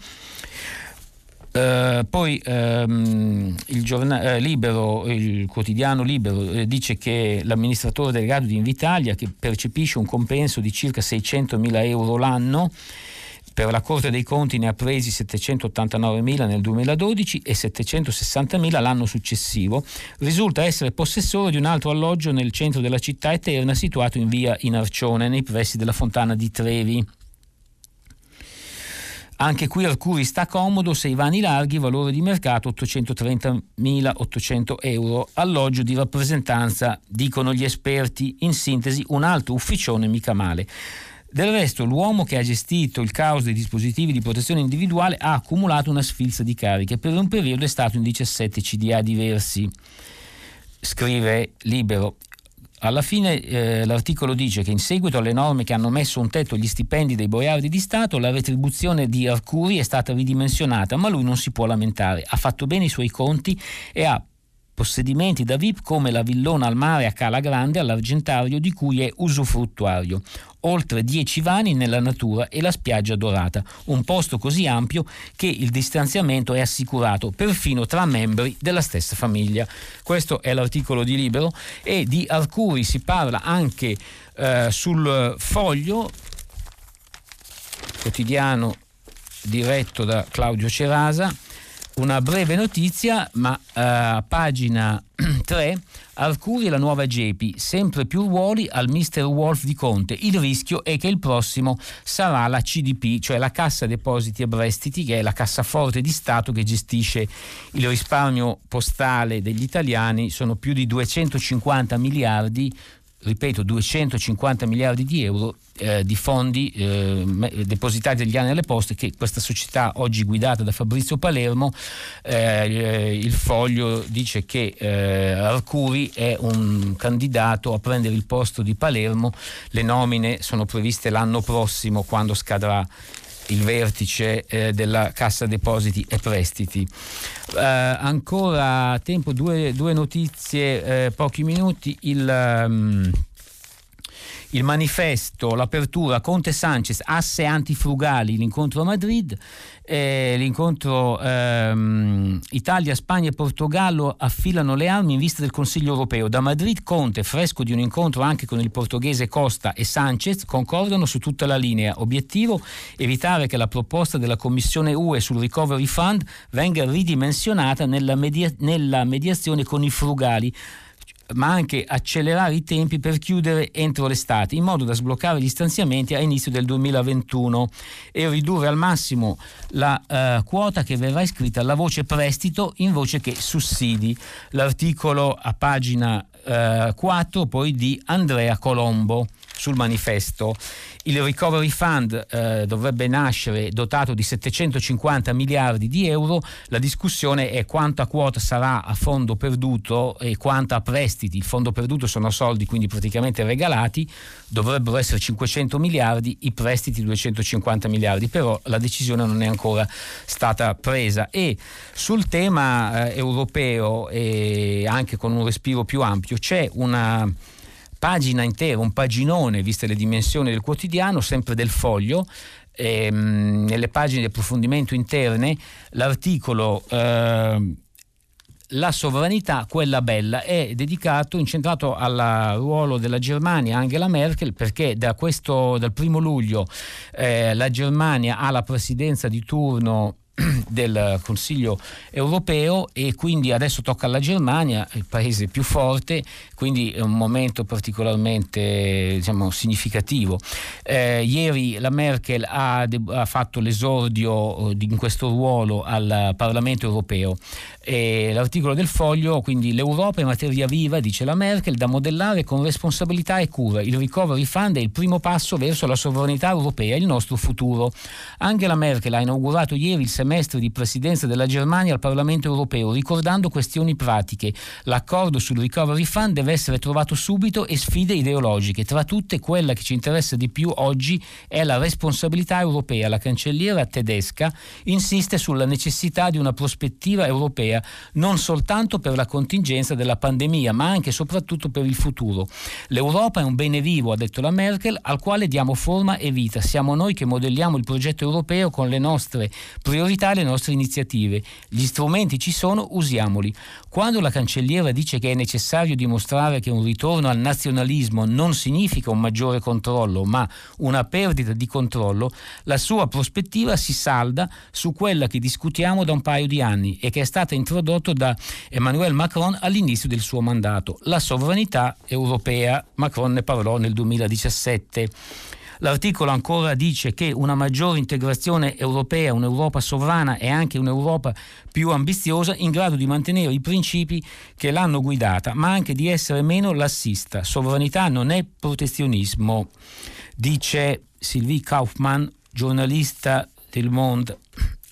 Uh, poi um, il, giornale, uh, Libero, il quotidiano Libero uh, dice che l'amministratore delegato di Invitalia che percepisce un compenso di circa 600 mila euro l'anno per la Corte dei Conti ne ha presi 789.000 nel 2012 e 760.000 l'anno successivo. Risulta essere possessore di un altro alloggio nel centro della città eterna situato in via Inarcione, nei pressi della fontana di Trevi. Anche qui Arcuri sta comodo, 6 vani larghi, valore di mercato 830.800 euro, alloggio di rappresentanza, dicono gli esperti, in sintesi un altro ufficione mica male. Del resto, l'uomo che ha gestito il caos dei dispositivi di protezione individuale ha accumulato una sfilza di cariche. Per un periodo è stato in 17 CDA diversi. Scrive Libero. Alla fine eh, l'articolo dice che in seguito alle norme che hanno messo un tetto agli stipendi dei boiardi di Stato, la retribuzione di Arcuri è stata ridimensionata, ma lui non si può lamentare. Ha fatto bene i suoi conti e ha possedimenti da VIP come la villona al mare a Cala Grande all'Argentario di cui è usufruttuario. Oltre 10 vani nella natura e la spiaggia dorata, un posto così ampio che il distanziamento è assicurato perfino tra membri della stessa famiglia. Questo è l'articolo di Libero e di Arcuri si parla anche eh, sul foglio quotidiano diretto da Claudio Cerasa una breve notizia, ma a uh, pagina [CLEARS THROAT] 3, Arcuri e la nuova Gepi, sempre più ruoli al Mr. Wolf di Conte. Il rischio è che il prossimo sarà la CDP, cioè la Cassa Depositi e Prestiti, che è la cassaforte di Stato che gestisce il risparmio postale degli italiani. Sono più di 250 miliardi ripeto, 250 miliardi di euro eh, di fondi eh, depositati dagli anni alle poste che questa società oggi guidata da Fabrizio Palermo, eh, il foglio dice che eh, Arcuri è un candidato a prendere il posto di Palermo, le nomine sono previste l'anno prossimo quando scadrà il vertice eh, della Cassa Depositi e Prestiti. Eh, ancora tempo, due, due notizie, eh, pochi minuti. Il, um, il manifesto, l'apertura, Conte Sanchez, asse antifrugali, l'incontro a Madrid, eh, l'incontro ehm, Italia, Spagna e Portogallo affilano le armi in vista del Consiglio europeo. Da Madrid Conte, fresco di un incontro anche con il portoghese Costa e Sanchez, concordano su tutta la linea. Obiettivo evitare che la proposta della Commissione UE sul Recovery Fund venga ridimensionata nella, media- nella mediazione con i frugali ma anche accelerare i tempi per chiudere entro l'estate, in modo da sbloccare gli stanziamenti a inizio del 2021 e ridurre al massimo la eh, quota che verrà iscritta alla voce prestito in voce che sussidi. L'articolo a pagina eh, 4 poi di Andrea Colombo sul manifesto. Il Recovery Fund eh, dovrebbe nascere dotato di 750 miliardi di euro, la discussione è quanta quota sarà a fondo perduto e quanta a prestiti. Il fondo perduto sono soldi quindi praticamente regalati, dovrebbero essere 500 miliardi, i prestiti 250 miliardi, però la decisione non è ancora stata presa. E sul tema eh, europeo e anche con un respiro più ampio c'è una pagina intera, un paginone, viste le dimensioni del quotidiano, sempre del foglio, ehm, nelle pagine di approfondimento interne, l'articolo eh, La sovranità, quella bella, è dedicato, incentrato al ruolo della Germania, Angela Merkel, perché da questo, dal primo luglio eh, la Germania ha la presidenza di turno [CLEARS THROAT] del Consiglio europeo e quindi adesso tocca alla Germania, il paese più forte, quindi è un momento particolarmente diciamo, significativo. Eh, ieri la Merkel ha, ha fatto l'esordio eh, in questo ruolo al Parlamento europeo. E l'articolo del foglio, quindi l'Europa è materia viva, dice la Merkel, da modellare con responsabilità e cura. Il recovery fund è il primo passo verso la sovranità europea, il nostro futuro. Angela Merkel ha inaugurato ieri il semestre di presidenza della Germania al Parlamento europeo, ricordando questioni pratiche. L'accordo sul recovery fund deve essere trovato subito e sfide ideologiche. Tra tutte, quella che ci interessa di più oggi è la responsabilità europea. La cancelliera tedesca insiste sulla necessità di una prospettiva europea non soltanto per la contingenza della pandemia, ma anche e soprattutto per il futuro. L'Europa è un bene vivo, ha detto la Merkel, al quale diamo forma e vita. Siamo noi che modelliamo il progetto europeo con le nostre priorità e le nostre iniziative. Gli strumenti ci sono, usiamoli. Quando la cancelliera dice che è necessario dimostrare che un ritorno al nazionalismo non significa un maggiore controllo, ma una perdita di controllo, la sua prospettiva si salda su quella che discutiamo da un paio di anni e che è stata introdotto da Emmanuel Macron all'inizio del suo mandato, la sovranità europea. Macron ne parlò nel 2017. L'articolo ancora dice che una maggiore integrazione europea, un'Europa sovrana e anche un'Europa più ambiziosa in grado di mantenere i principi che l'hanno guidata, ma anche di essere meno lassista. Sovranità non è protezionismo, dice Sylvie Kaufmann, giornalista del Monde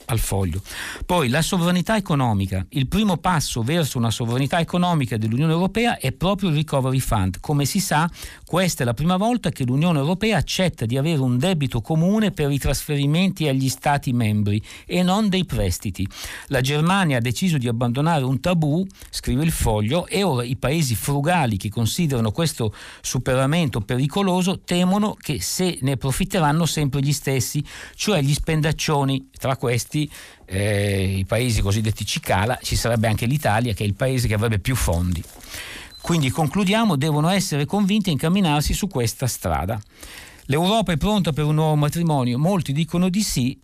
al foglio. Poi la sovranità economica. Il primo passo verso una sovranità economica dell'Unione Europea è proprio il Recovery Fund. Come si sa, questa è la prima volta che l'Unione Europea accetta di avere un debito comune per i trasferimenti agli Stati membri e non dei prestiti. La Germania ha deciso di abbandonare un tabù, scrive il foglio, e ora i paesi frugali che considerano questo superamento pericoloso temono che se ne approfitteranno sempre gli stessi, cioè gli spendaccioni, tra questi eh, i paesi cosiddetti cicala, ci sarebbe anche l'Italia che è il paese che avrebbe più fondi. Quindi concludiamo, devono essere convinti a incamminarsi su questa strada. L'Europa è pronta per un nuovo matrimonio? Molti dicono di sì,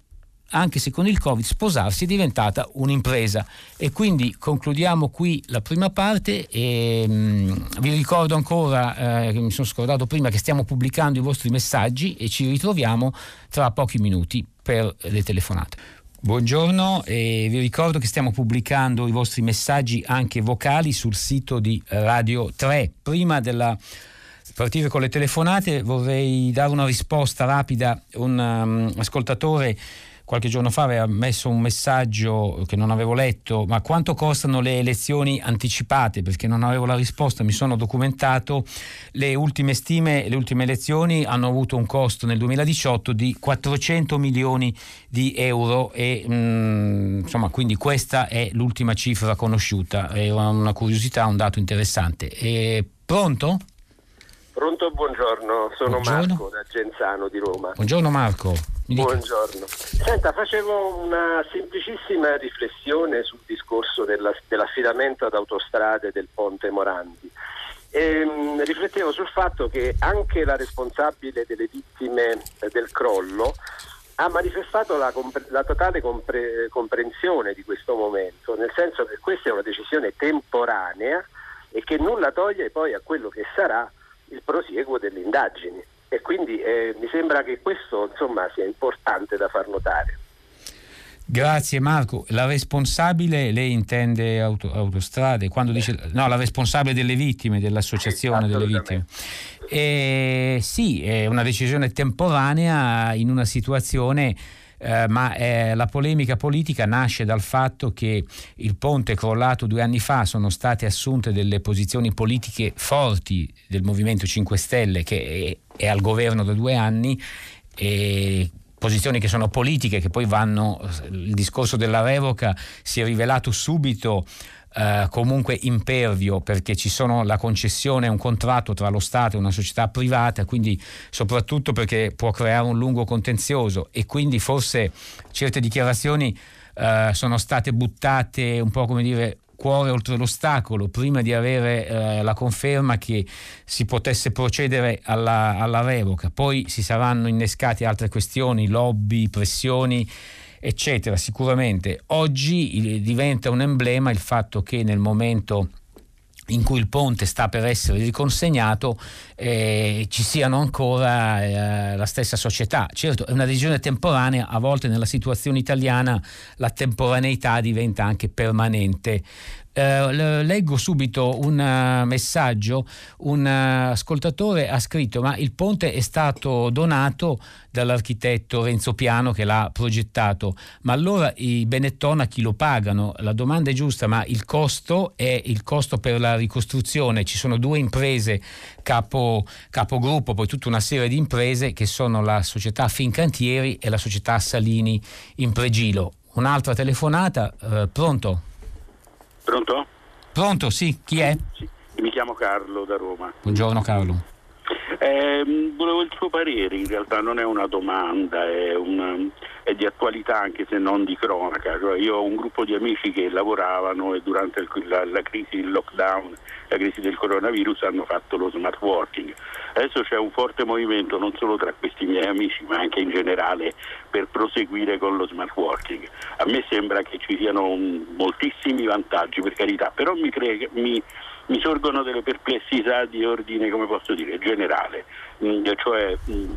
anche se con il Covid sposarsi è diventata un'impresa. E quindi concludiamo qui la prima parte e mh, mm, vi ricordo ancora, eh, mi sono scordato prima, che stiamo pubblicando i vostri messaggi e ci ritroviamo tra pochi minuti per le telefonate. Buongiorno e vi ricordo che stiamo pubblicando i vostri messaggi anche vocali sul sito di Radio 3. Prima della partire con le telefonate vorrei dare una risposta rapida. Un um, ascoltatore qualche giorno fa aveva messo un messaggio che non avevo letto, ma quanto costano le elezioni anticipate? Perché non avevo la risposta, mi sono documentato, le ultime stime, le ultime elezioni hanno avuto un costo nel 2018 di 400 milioni di euro e mh, mm, insomma quindi questa è l'ultima cifra conosciuta, è una curiosità, un dato interessante. E, pronto? Pronto, buongiorno, sono buongiorno. Marco da Genzano di Roma. Buongiorno Marco. Buongiorno. Senta, facevo una semplicissima riflessione sul discorso della, dell'affidamento ad autostrade del ponte Morandi. Ehm, riflettevo sul fatto che anche la responsabile delle vittime eh, del crollo ha manifestato la, compre- la totale compre- comprensione di questo momento, nel senso che questa è una decisione temporanea e che nulla toglie poi a quello che sarà il prosieguo delle indagini. E quindi eh, mi sembra che questo insomma, sia importante da far notare. Grazie Marco. La responsabile, lei intende auto, autostrade, quando dice no, la responsabile delle vittime, dell'associazione delle vittime. Eh, sì, è una decisione temporanea in una situazione eh, ma eh, la polemica politica nasce dal fatto che il ponte crollato due anni fa sono state assunte delle posizioni politiche forti del Movimento 5 Stelle che è, è al governo da due anni e posizioni che sono politiche, che poi vanno, il discorso della revoca si è rivelato subito eh, comunque impervio perché ci sono la concessione un contratto tra lo Stato e una società privata, quindi soprattutto perché può creare un lungo contenzioso e quindi forse certe dichiarazioni eh, sono state buttate un po' come dire cuore oltre l'ostacolo prima di avere eh, la conferma che si potesse procedere alla, alla revoca. Poi si saranno innescate altre questioni, lobby, pressioni eccetera, sicuramente. Oggi diventa un emblema il fatto che nel momento in cui il ponte sta per essere riconsegnato eh, ci siano ancora eh, la stessa società. Certo, è una decisione temporanea, a volte nella situazione italiana la temporaneità diventa anche permanente. Eh, leggo subito un uh, messaggio, un uh, ascoltatore ha scritto ma il ponte è stato donato dall'architetto Renzo Piano che l'ha progettato, ma allora i Benetton a chi lo pagano? La domanda è giusta, ma il costo è il costo per la ricostruzione, ci sono due imprese capo, capogruppo, poi tutta una serie di imprese che sono la società Fincantieri e la società Salini in Pregilo. Un'altra telefonata, eh, pronto? Pronto? Pronto, sì, chi è? Sì, mi chiamo Carlo da Roma. Buongiorno Carlo. Eh, volevo il suo parere, in realtà non è una domanda, è, una, è di attualità anche se non di cronaca. Cioè, io ho un gruppo di amici che lavoravano e durante il, la, la crisi, il lockdown, la crisi del coronavirus hanno fatto lo smart working. Adesso c'è un forte movimento non solo tra questi miei amici ma anche in generale per proseguire con lo smart working. A me sembra che ci siano moltissimi vantaggi per carità, però mi, cre- mi, mi, sorgono delle perplessità di ordine, come posso dire, generale. Cioè, mm,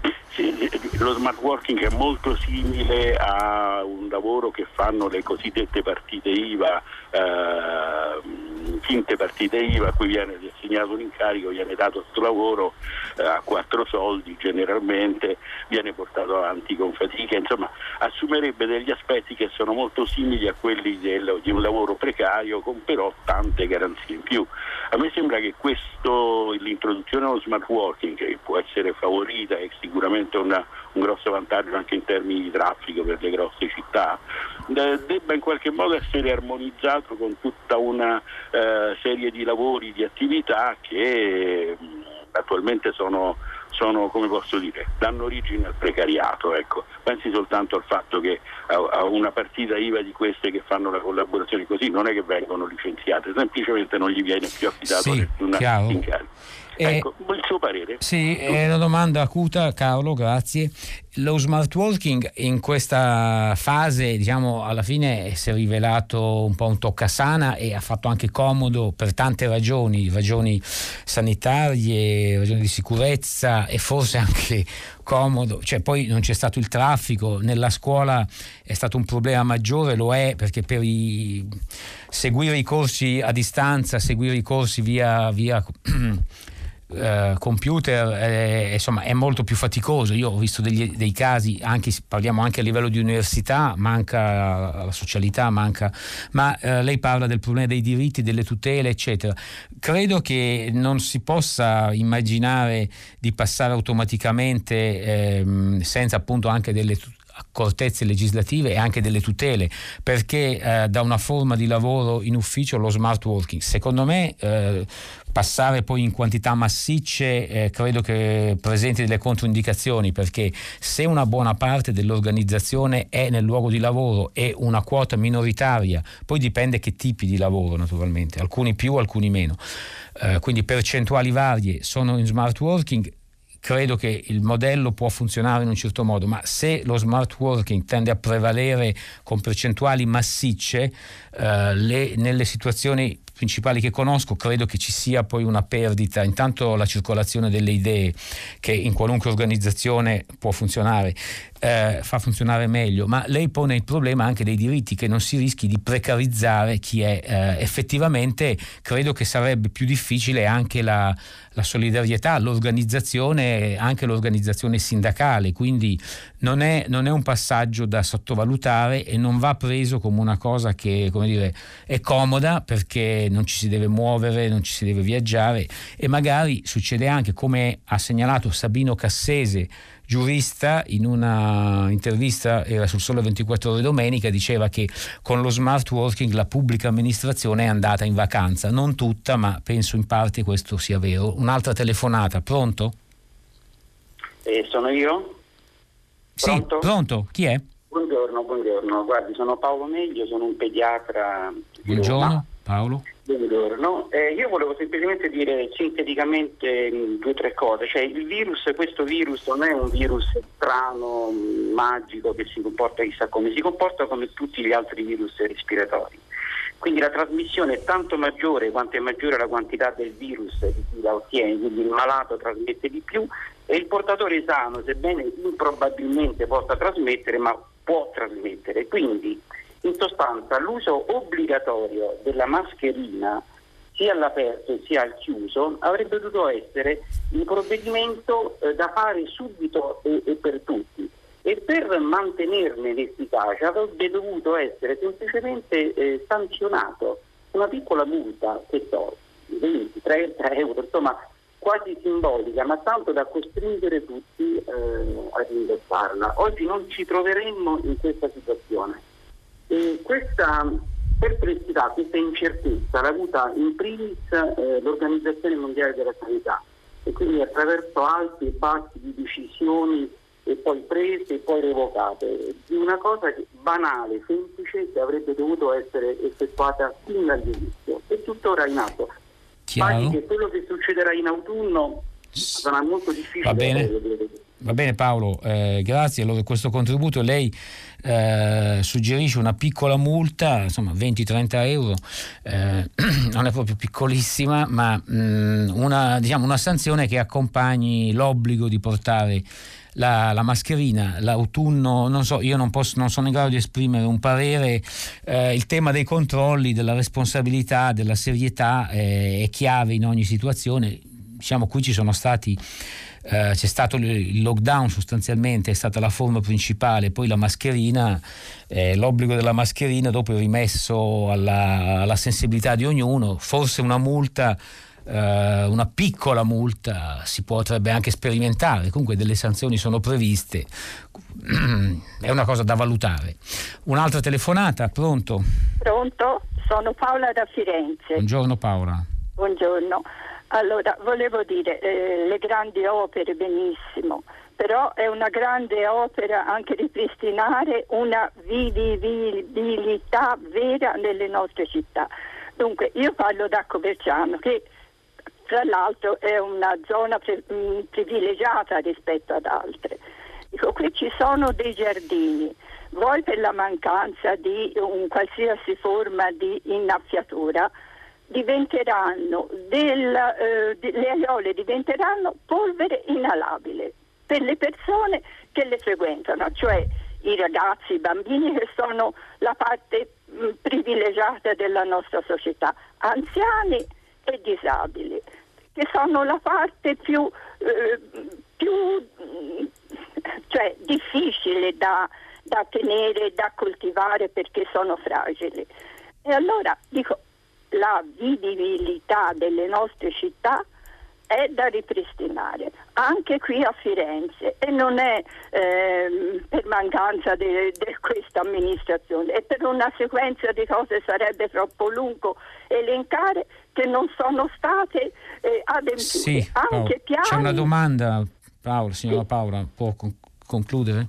lo smart working è molto simile a un lavoro che fanno le cosiddette partite IVA. Eh, finte partite IVA a cui viene assegnato un incarico, viene dato questo lavoro eh, a quattro soldi generalmente, viene portato avanti con fatica, insomma assumerebbe degli aspetti che sono molto simili a quelli del, di un lavoro precario con però tante garanzie in più. A me sembra che questo, l'introduzione dello smart working, che può essere favorita, è sicuramente una, un grosso vantaggio anche in termini di traffico per le grosse città, debba in qualche modo essere armonizzato con tutta una eh, serie di lavori, di attività che attualmente sono, sono, come posso dire, danno origine al precariato. Ecco. Pensi soltanto al fatto che a, a, una partita IVA di queste che fanno la collaborazione così non è che vengono licenziate, semplicemente non gli viene più affidato sì, nessun incarico. Ecco, il suo parere. Sì, è una domanda acuta, Carlo, grazie. Lo smart working in questa fase, diciamo, alla fine si è rivelato un po' un toccasana e ha fatto anche comodo per tante ragioni, ragioni sanitarie, ragioni di sicurezza e forse anche comodo, cioè poi non c'è stato il traffico, nella scuola è stato un problema maggiore, lo è perché per i, seguire i corsi a distanza, seguire i corsi via, via [CLEARS THROAT] Uh, computer è, insomma, è molto più faticoso. Io ho visto degli, dei casi, anche, parliamo anche a livello di università, manca la socialità, manca, ma uh, lei parla del problema dei diritti, delle tutele, eccetera. Credo che non si possa immaginare di passare automaticamente ehm, senza appunto anche delle tutele accortezze legislative e anche delle tutele, perché eh, da una forma di lavoro in ufficio lo smart working, secondo me eh, passare poi in quantità massicce eh, credo che presenti delle controindicazioni perché se una buona parte dell'organizzazione è nel luogo di lavoro e una quota minoritaria, poi dipende che tipi di lavoro naturalmente, alcuni più, alcuni meno, eh, quindi percentuali varie. Sono in smart working credo che il modello può funzionare in un certo modo, ma se lo smart working tende a prevalere con percentuali massicce, eh, le, nelle situazioni principali che conosco, credo che ci sia poi una perdita, intanto la circolazione delle idee che in qualunque organizzazione può funzionare, eh, fa funzionare meglio, ma lei pone il problema anche dei diritti, che non si rischi di precarizzare chi è eh, effettivamente, credo che sarebbe più difficile anche la, la solidarietà, l'organizzazione, anche l'organizzazione sindacale, quindi non è, non è, un passaggio da sottovalutare e non va preso come una cosa che dire, è comoda perché non ci si deve muovere, non ci si deve viaggiare. E magari succede anche come ha segnalato Sabino Cassese giurista in una intervista, era sul Sole 24 ore domenica, diceva che con lo smart working la pubblica amministrazione è andata in vacanza, non tutta, ma penso in parte questo sia vero. Un'altra telefonata, pronto? Eh, sono io? Pronto? Sì, pronto, chi è? Buongiorno, buongiorno, guardi sono Paolo Meglio, sono un pediatra. Buongiorno Paolo. Buongiorno, eh, io volevo semplicemente dire sinteticamente mm, due o tre cose, cioè il virus, questo virus non è un virus strano, mm, magico che si comporta chissà come, si comporta come tutti gli altri virus respiratori. Quindi la trasmissione è tanto maggiore quanto è maggiore la quantità del virus di cui la ottiene, quindi il malato trasmette di più e il portatore sano, sebbene improbabilmente possa trasmettere, ma può trasmettere. Quindi in sostanza l'uso obbligatorio della mascherina sia all'aperto sia al chiuso avrebbe dovuto essere un provvedimento eh, da fare subito e, e, per tutti e per mantenerne l'efficacia avrebbe dovuto essere semplicemente eh, sanzionato una piccola multa, che so, 20, 30 euro, insomma quasi simbolica, ma tanto da costringere tutti eh, ad indossarla. Oggi non ci troveremmo in questa situazione. E questa perplessità, questa incertezza l'ha avuta in primis eh, l'Organizzazione Mondiale della Sanità e quindi attraverso alti e bassi di decisioni e poi prese e poi revocate, di una cosa banale, semplice, che avrebbe dovuto essere effettuata fin dall'inizio e tuttora in atto. Pare che quello che succederà in autunno sarà molto difficile. Va bene. Va bene Paolo, eh, grazie. Allora questo contributo lei eh, suggerisce una piccola multa, insomma 20-30 euro, eh, [CLEARS THROAT] non è proprio piccolissima, ma mh, mm, una, diciamo, una sanzione che accompagni l'obbligo di portare la, la, mascherina, l'autunno, non so, io non, posso, non, sono in grado di esprimere un parere, eh, il tema dei controlli, della responsabilità, della serietà eh, è chiave in ogni situazione, diciamo qui ci sono stati eh, c'è stato il lockdown sostanzialmente, è stata la forma principale, poi la mascherina, eh, l'obbligo della mascherina dopo è rimesso alla, alla sensibilità di ognuno, forse una multa Uh, una piccola multa si potrebbe anche sperimentare, comunque delle sanzioni sono previste, [CLEARS THROAT] è una cosa da valutare. Un'altra telefonata, pronto? Pronto, sono Paola da Firenze. Buongiorno Paola. Buongiorno. Allora, volevo dire, eh, le grandi opere benissimo, però è una grande opera anche ripristinare una vivibilità vera nelle nostre città. Dunque, io parlo da Coverciano, che tra l'altro è una zona pre- mm, privilegiata rispetto ad altre. Dico, qui ci sono dei giardini, vuoi per la mancanza di un qualsiasi forma di innaffiatura, diventeranno del, eh, le aiole diventeranno polvere inalabile per le persone che le frequentano, cioè i ragazzi, i bambini che sono la parte mh, mm, privilegiata della nostra società, anziani e disabili, che sono la parte più, eh, più mm, cioè, difficile da, da tenere, da coltivare perché sono fragili. E allora dico, la vivibilità delle nostre città è da ripristinare anche qui a Firenze e non è eh, per mancanza di questa amministrazione, è per una sequenza di cose sarebbe troppo lungo elencare che non sono state eh, adempiute. Sì, anche piani... C'è una domanda, Paola, signora sì. Paola, può concludere?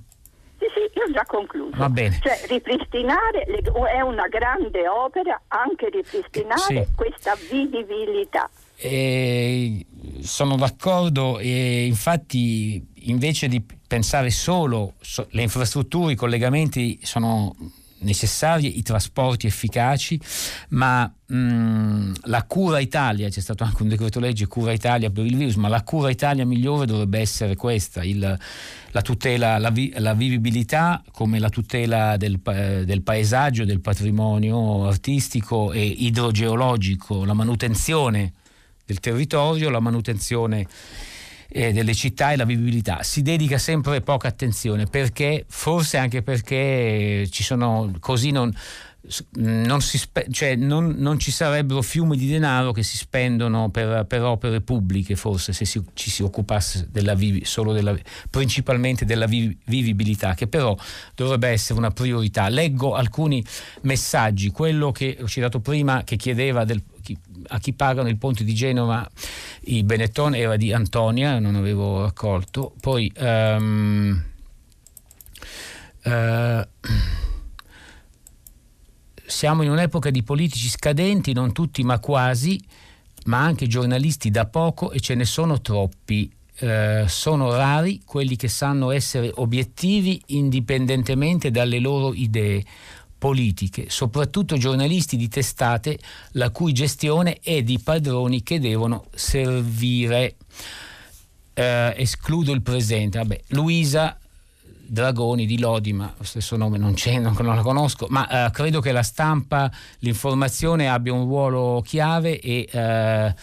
Ho già concluso. Va bene. Cioè, ripristinare le, è una grande opera, anche ripristinare sì. questa vivibilità. Eh, sono d'accordo e infatti invece di pensare solo so, le infrastrutture, i collegamenti sono necessarie, i trasporti efficaci, ma mh, mm, la cura Italia, c'è stato anche un decreto legge cura Italia per il virus, ma la cura Italia migliore dovrebbe essere questa, il, la tutela, la, vi, la, vivibilità come la tutela del, del, paesaggio, del patrimonio artistico e idrogeologico, la manutenzione del territorio, la manutenzione eh, delle città e la vivibilità. Si dedica sempre poca attenzione perché, forse anche perché ci sono così non non, spe- cioè non, non, ci sarebbero fiumi di denaro che si spendono per, per opere pubbliche, forse, se si, ci si occupasse della vivi- della, principalmente della vi- vivibilità, che però dovrebbe essere una priorità. Leggo alcuni messaggi, quello che ho citato prima, che chiedeva del, chi, a chi pagano il ponte di Genova i Benetton, era di Antonia, non avevo raccolto. Poi... Um, uh, siamo in un'epoca di politici scadenti, non tutti ma quasi, ma anche giornalisti da poco e ce ne sono troppi. Eh, sono rari quelli che sanno essere obiettivi indipendentemente dalle loro idee politiche, soprattutto giornalisti di testate la cui gestione è di padroni che devono servire. Eh, escludo il presente. Vabbè, Luisa Dragoni di Lodi, ma lo stesso nome non c'è, non, non la conosco, ma eh, credo che la stampa, l'informazione abbia un ruolo chiave e eh,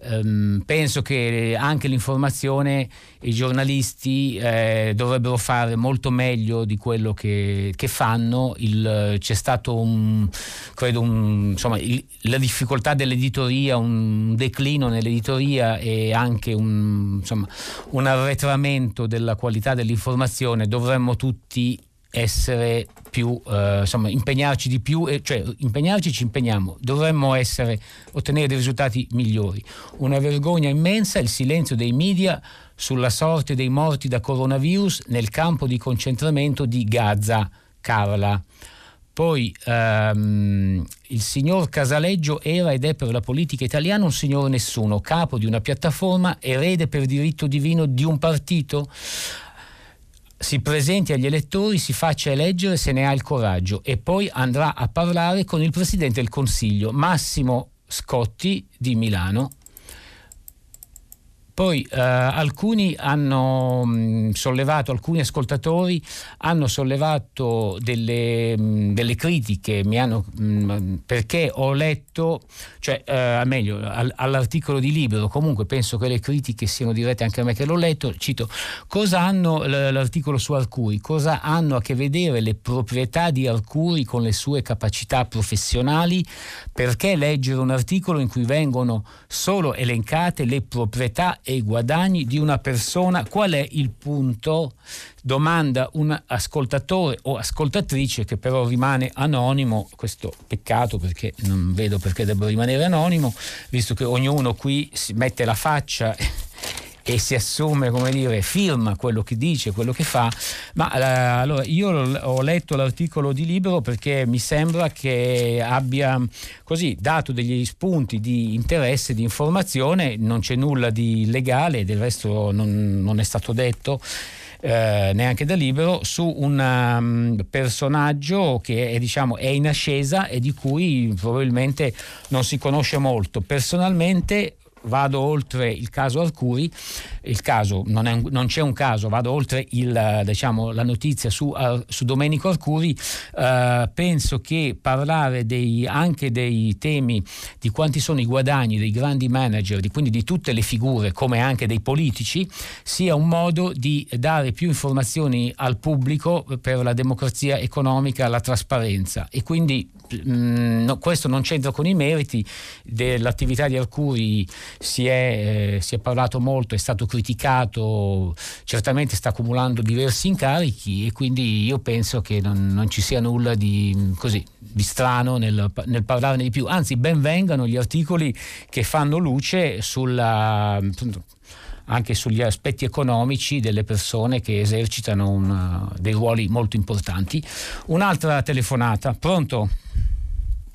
ehm, penso che anche l'informazione i giornalisti eh, dovrebbero fare molto meglio di quello che, che fanno. Il, c'è stato un, credo un, insomma, il, la difficoltà dell'editoria, un declino nell'editoria e anche un, insomma, un arretramento della qualità dell'informazione. Dovremmo tutti essere più, eh, insomma, impegnarci di più, eh, cioè impegnarci ci impegniamo, dovremmo essere, ottenere dei risultati migliori. Una vergogna immensa il silenzio dei media sulla sorte dei morti da coronavirus nel campo di concentramento di Gaza, Carla. Poi ehm, il signor Casaleggio era ed è per la politica italiana un signor nessuno, capo di una piattaforma, erede per diritto divino di un partito si presenti agli elettori, si faccia eleggere se ne ha il coraggio e poi andrà a parlare con il Presidente del Consiglio, Massimo Scotti di Milano, poi eh, alcuni hanno mh, mm, sollevato, alcuni ascoltatori hanno sollevato delle, mh, mm, delle critiche, hanno, mh, mm, perché ho letto, cioè eh, meglio, all, all'articolo di Libero, comunque penso che le critiche siano dirette anche a me che l'ho letto, cito, cosa hanno l'articolo su Arcuri, cosa hanno a che vedere le proprietà di Arcuri con le sue capacità professionali, perché leggere un articolo in cui vengono solo elencate le proprietà e i guadagni di una persona. Qual è il punto? Domanda un ascoltatore o ascoltatrice che però rimane anonimo, questo peccato perché non vedo perché debba rimanere anonimo, visto che ognuno qui si mette la faccia e si assume, come dire, firma quello che dice, quello che fa, ma eh, allora io ho letto l'articolo di Libero perché mi sembra che abbia così dato degli spunti di interesse, di informazione, non c'è nulla di legale, del resto non, non è stato detto. Eh, neanche da libero su un um, personaggio che è, diciamo, è in ascesa e di cui probabilmente non si conosce molto. Personalmente vado oltre il caso Arcuri, il caso, non, è, non c'è un caso, vado oltre il, diciamo, la notizia su, uh, su Domenico Arcuri, uh, penso che parlare dei, anche dei temi di quanti sono i guadagni dei grandi manager, di, quindi di tutte le figure come anche dei politici, sia un modo di dare più informazioni al pubblico per la democrazia economica, la trasparenza. E quindi mh, mm, no, questo non c'entra con i meriti dell'attività di Arcuri si è, eh, si è, parlato molto, è stato criticato, certamente sta accumulando diversi incarichi e quindi io penso che non, non ci sia nulla di, così, di strano nel, nel, parlarne di più, anzi ben vengano gli articoli che fanno luce sulla anche sugli aspetti economici delle persone che esercitano una, dei ruoli molto importanti. Un'altra telefonata, pronto?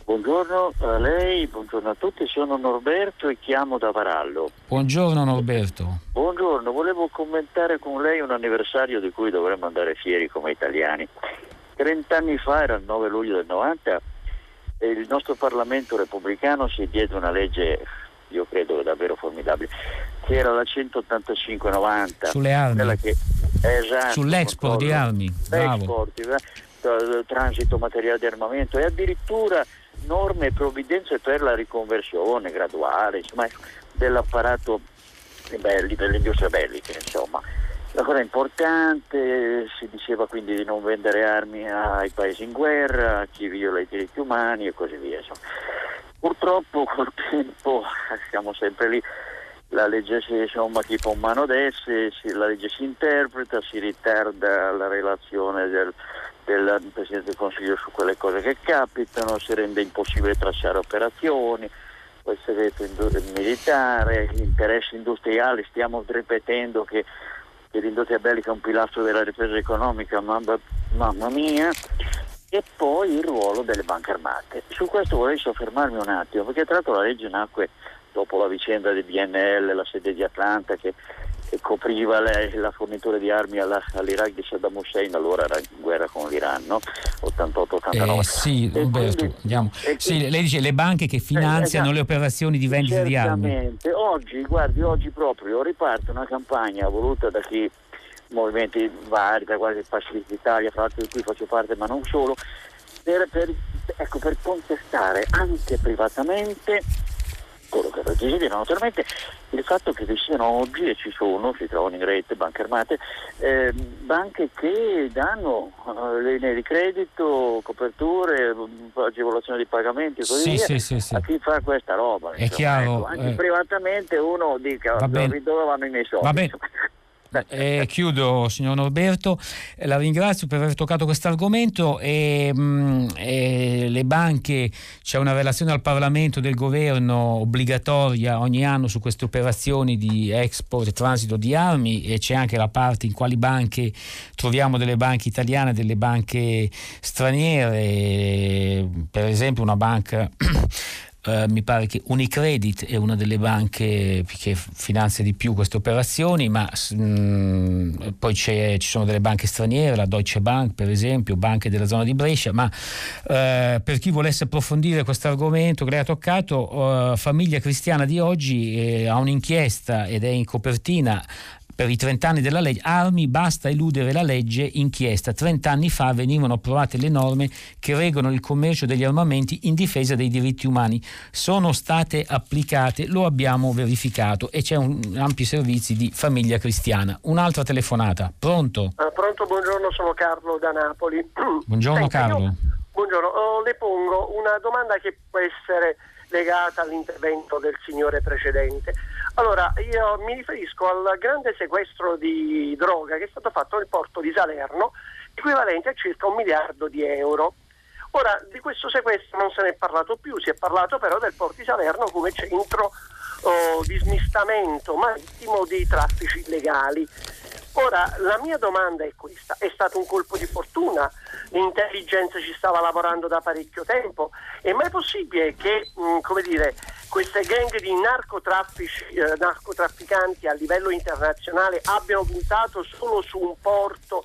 Buongiorno a lei, buongiorno a tutti, sono Norberto e chiamo da Varallo. Buongiorno Norberto. Buongiorno, volevo commentare con lei un anniversario di cui dovremmo andare fieri come italiani. 30 anni fa, era il 9 luglio del 90, e il nostro Parlamento repubblicano si diede una legge, io credo davvero formidabile, che era la 185-90. Sulle armi. Che, esatto, Sull'export di armi. Bravo. Export, transito materiale di armamento e addirittura norme e provvidenze per la riconversione graduale insomma, dell'apparato belli, delle industrie belliche. Insomma. La cosa importante, si diceva quindi di non vendere armi ai paesi in guerra, a chi viola i diritti umani e così via. Insomma. Purtroppo col [LAUGHS] tempo siamo sempre lì, la legge si, insomma, chi mano d'esse, la legge si interpreta, si ritarda la relazione del, del Presidente del Consiglio su quelle cose che capitano, si rende impossibile tracciare operazioni, poi il segreto militare, gli interessi industriali, stiamo ripetendo che che l'industria bellica è un pilastro della ripresa economica, mamma, mamma mia, e poi il ruolo delle banche armate. Su questo vorrei soffermarmi un attimo, perché tra l'altro la legge nacque dopo la vicenda del BNL, la sede di Atlanta che copriva le, la fornitura di armi alla, all'Iraq di Saddam Hussein, allora era in guerra con l'Iran, no? 88-89. Eh, sì, Roberto, quindi, sì, lei dice le banche che finanziano eh, esatto, le operazioni di vendita di armi. Oggi, guardi, oggi proprio riparte una campagna voluta da chi movimenti vari, da quasi Pacific Italia, fra l'altro di cui faccio parte, ma non solo, per, per, ecco, per contestare anche privatamente quello che desiderano naturalmente il fatto che vi siano oggi, e ci sono, si trovano in rete, banche armate, eh, banche che danno uh, linee di credito, coperture, agevolazione di pagamenti e così sì, via sì, sì, a chi fa questa roba. È insomma, chiaro. Ecco, anche eh, privatamente uno dica dove vanno i miei soldi. Eh, chiudo, signor Norberto, eh, la ringrazio per aver toccato questo argomento. E, mm, e le banche, c'è una relazione al Parlamento del governo obbligatoria ogni anno su queste operazioni di export e transito di armi e c'è anche la parte in quali banche troviamo delle banche italiane, delle banche straniere, per esempio una banca [CLEARS THROAT] Uh, mi pare che Unicredit è una delle banche che finanzia di più queste operazioni, ma mh, mm, poi ci sono delle banche straniere, la Deutsche Bank per esempio, banche della zona di Brescia, ma uh, per chi volesse approfondire questo argomento che lei ha toccato, uh, Famiglia Cristiana di oggi eh, ha un'inchiesta ed è in copertina per i 30 anni della legge, armi, basta eludere la legge, inchiesta. 30 anni fa venivano approvate le norme che regolano il commercio degli armamenti in difesa dei diritti umani. Sono state applicate, lo abbiamo verificato e c'è un ampi servizi di famiglia cristiana. Un'altra telefonata, pronto? Uh, pronto, buongiorno, sono Carlo da Napoli. [CLEARS THROAT] Buongiorno Senta, Carlo. Io, buongiorno, oh, le pongo una domanda che può essere legata all'intervento del signore precedente. Allora, io mi riferisco al grande sequestro di droga che è stato fatto nel porto di Salerno, equivalente a circa un miliardo di euro. Ora, di questo sequestro non se ne è parlato più, si è parlato però del porto di Salerno come centro oh, di smistamento marittimo di traffici illegali. Ora, la mia domanda è questa, è stato un colpo di fortuna? L'intelligenza ci stava lavorando da parecchio tempo? È mai possibile che, mh, mm, dire, queste gang di eh, narcotrafficanti a livello internazionale abbiano puntato solo su un porto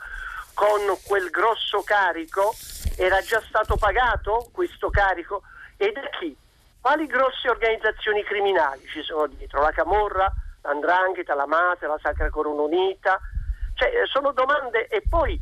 con quel grosso carico? Era già stato pagato questo carico? E da chi? Quali grosse organizzazioni criminali ci sono dietro? La Camorra, l'Andrangheta, la Mate, la Sacra Corona Unita? Cioè, eh, sono domande e poi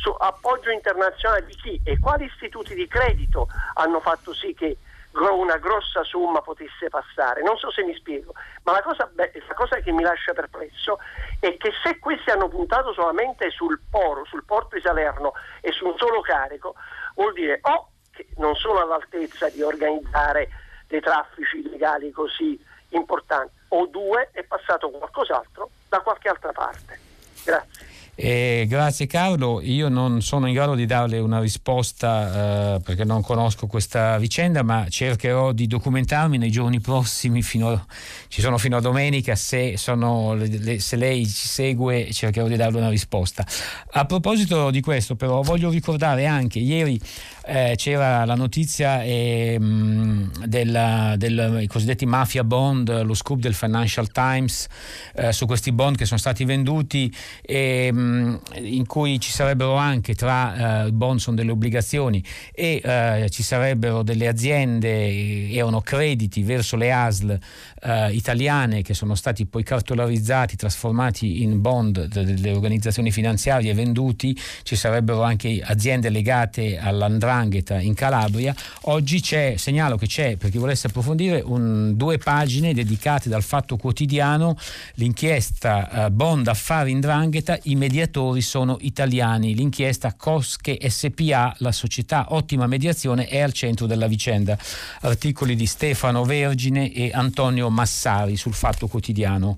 su appoggio internazionale di chi e quali istituti di credito hanno fatto sì che una grossa somma potesse passare. Non so se mi spiego, ma la cosa, beh, la cosa, che mi lascia perplesso è che se questi hanno puntato solamente sul poro, sul porto di Salerno e su un solo carico, vuol dire o che non sono all'altezza di organizzare dei traffici illegali così importanti, o due è passato qualcos'altro da qualche altra parte. Grazie. Eh, grazie Carlo, io non sono in grado di darle una risposta eh, perché non conosco questa vicenda, ma cercherò di documentarmi nei giorni prossimi, fino, ci sono fino a domenica, se, sono, le, se, lei ci segue cercherò di darle una risposta. A proposito di questo però voglio ricordare anche ieri eh, c'era la notizia eh, dei cosiddetti mafia bond, lo scoop del Financial Times eh, su questi bond che sono stati venduti. E, ehm, in cui ci sarebbero anche tra eh, bond sono delle obbligazioni e eh, ci sarebbero delle aziende, erano crediti verso le ASL eh, italiane che sono stati poi cartolarizzati, trasformati in bond delle organizzazioni finanziarie venduti, ci sarebbero anche aziende legate all'andrangheta in Calabria. Oggi c'è, segnalo che c'è, per chi volesse approfondire, un, due pagine dedicate dal Fatto Quotidiano, l'inchiesta eh, Bond Affari Indrangheta, i mediatori sono italiani, l'inchiesta Cosche SPA, la società Ottima Mediazione è al centro della vicenda. Articoli di Stefano Vergine e Antonio Massari sul Fatto Quotidiano.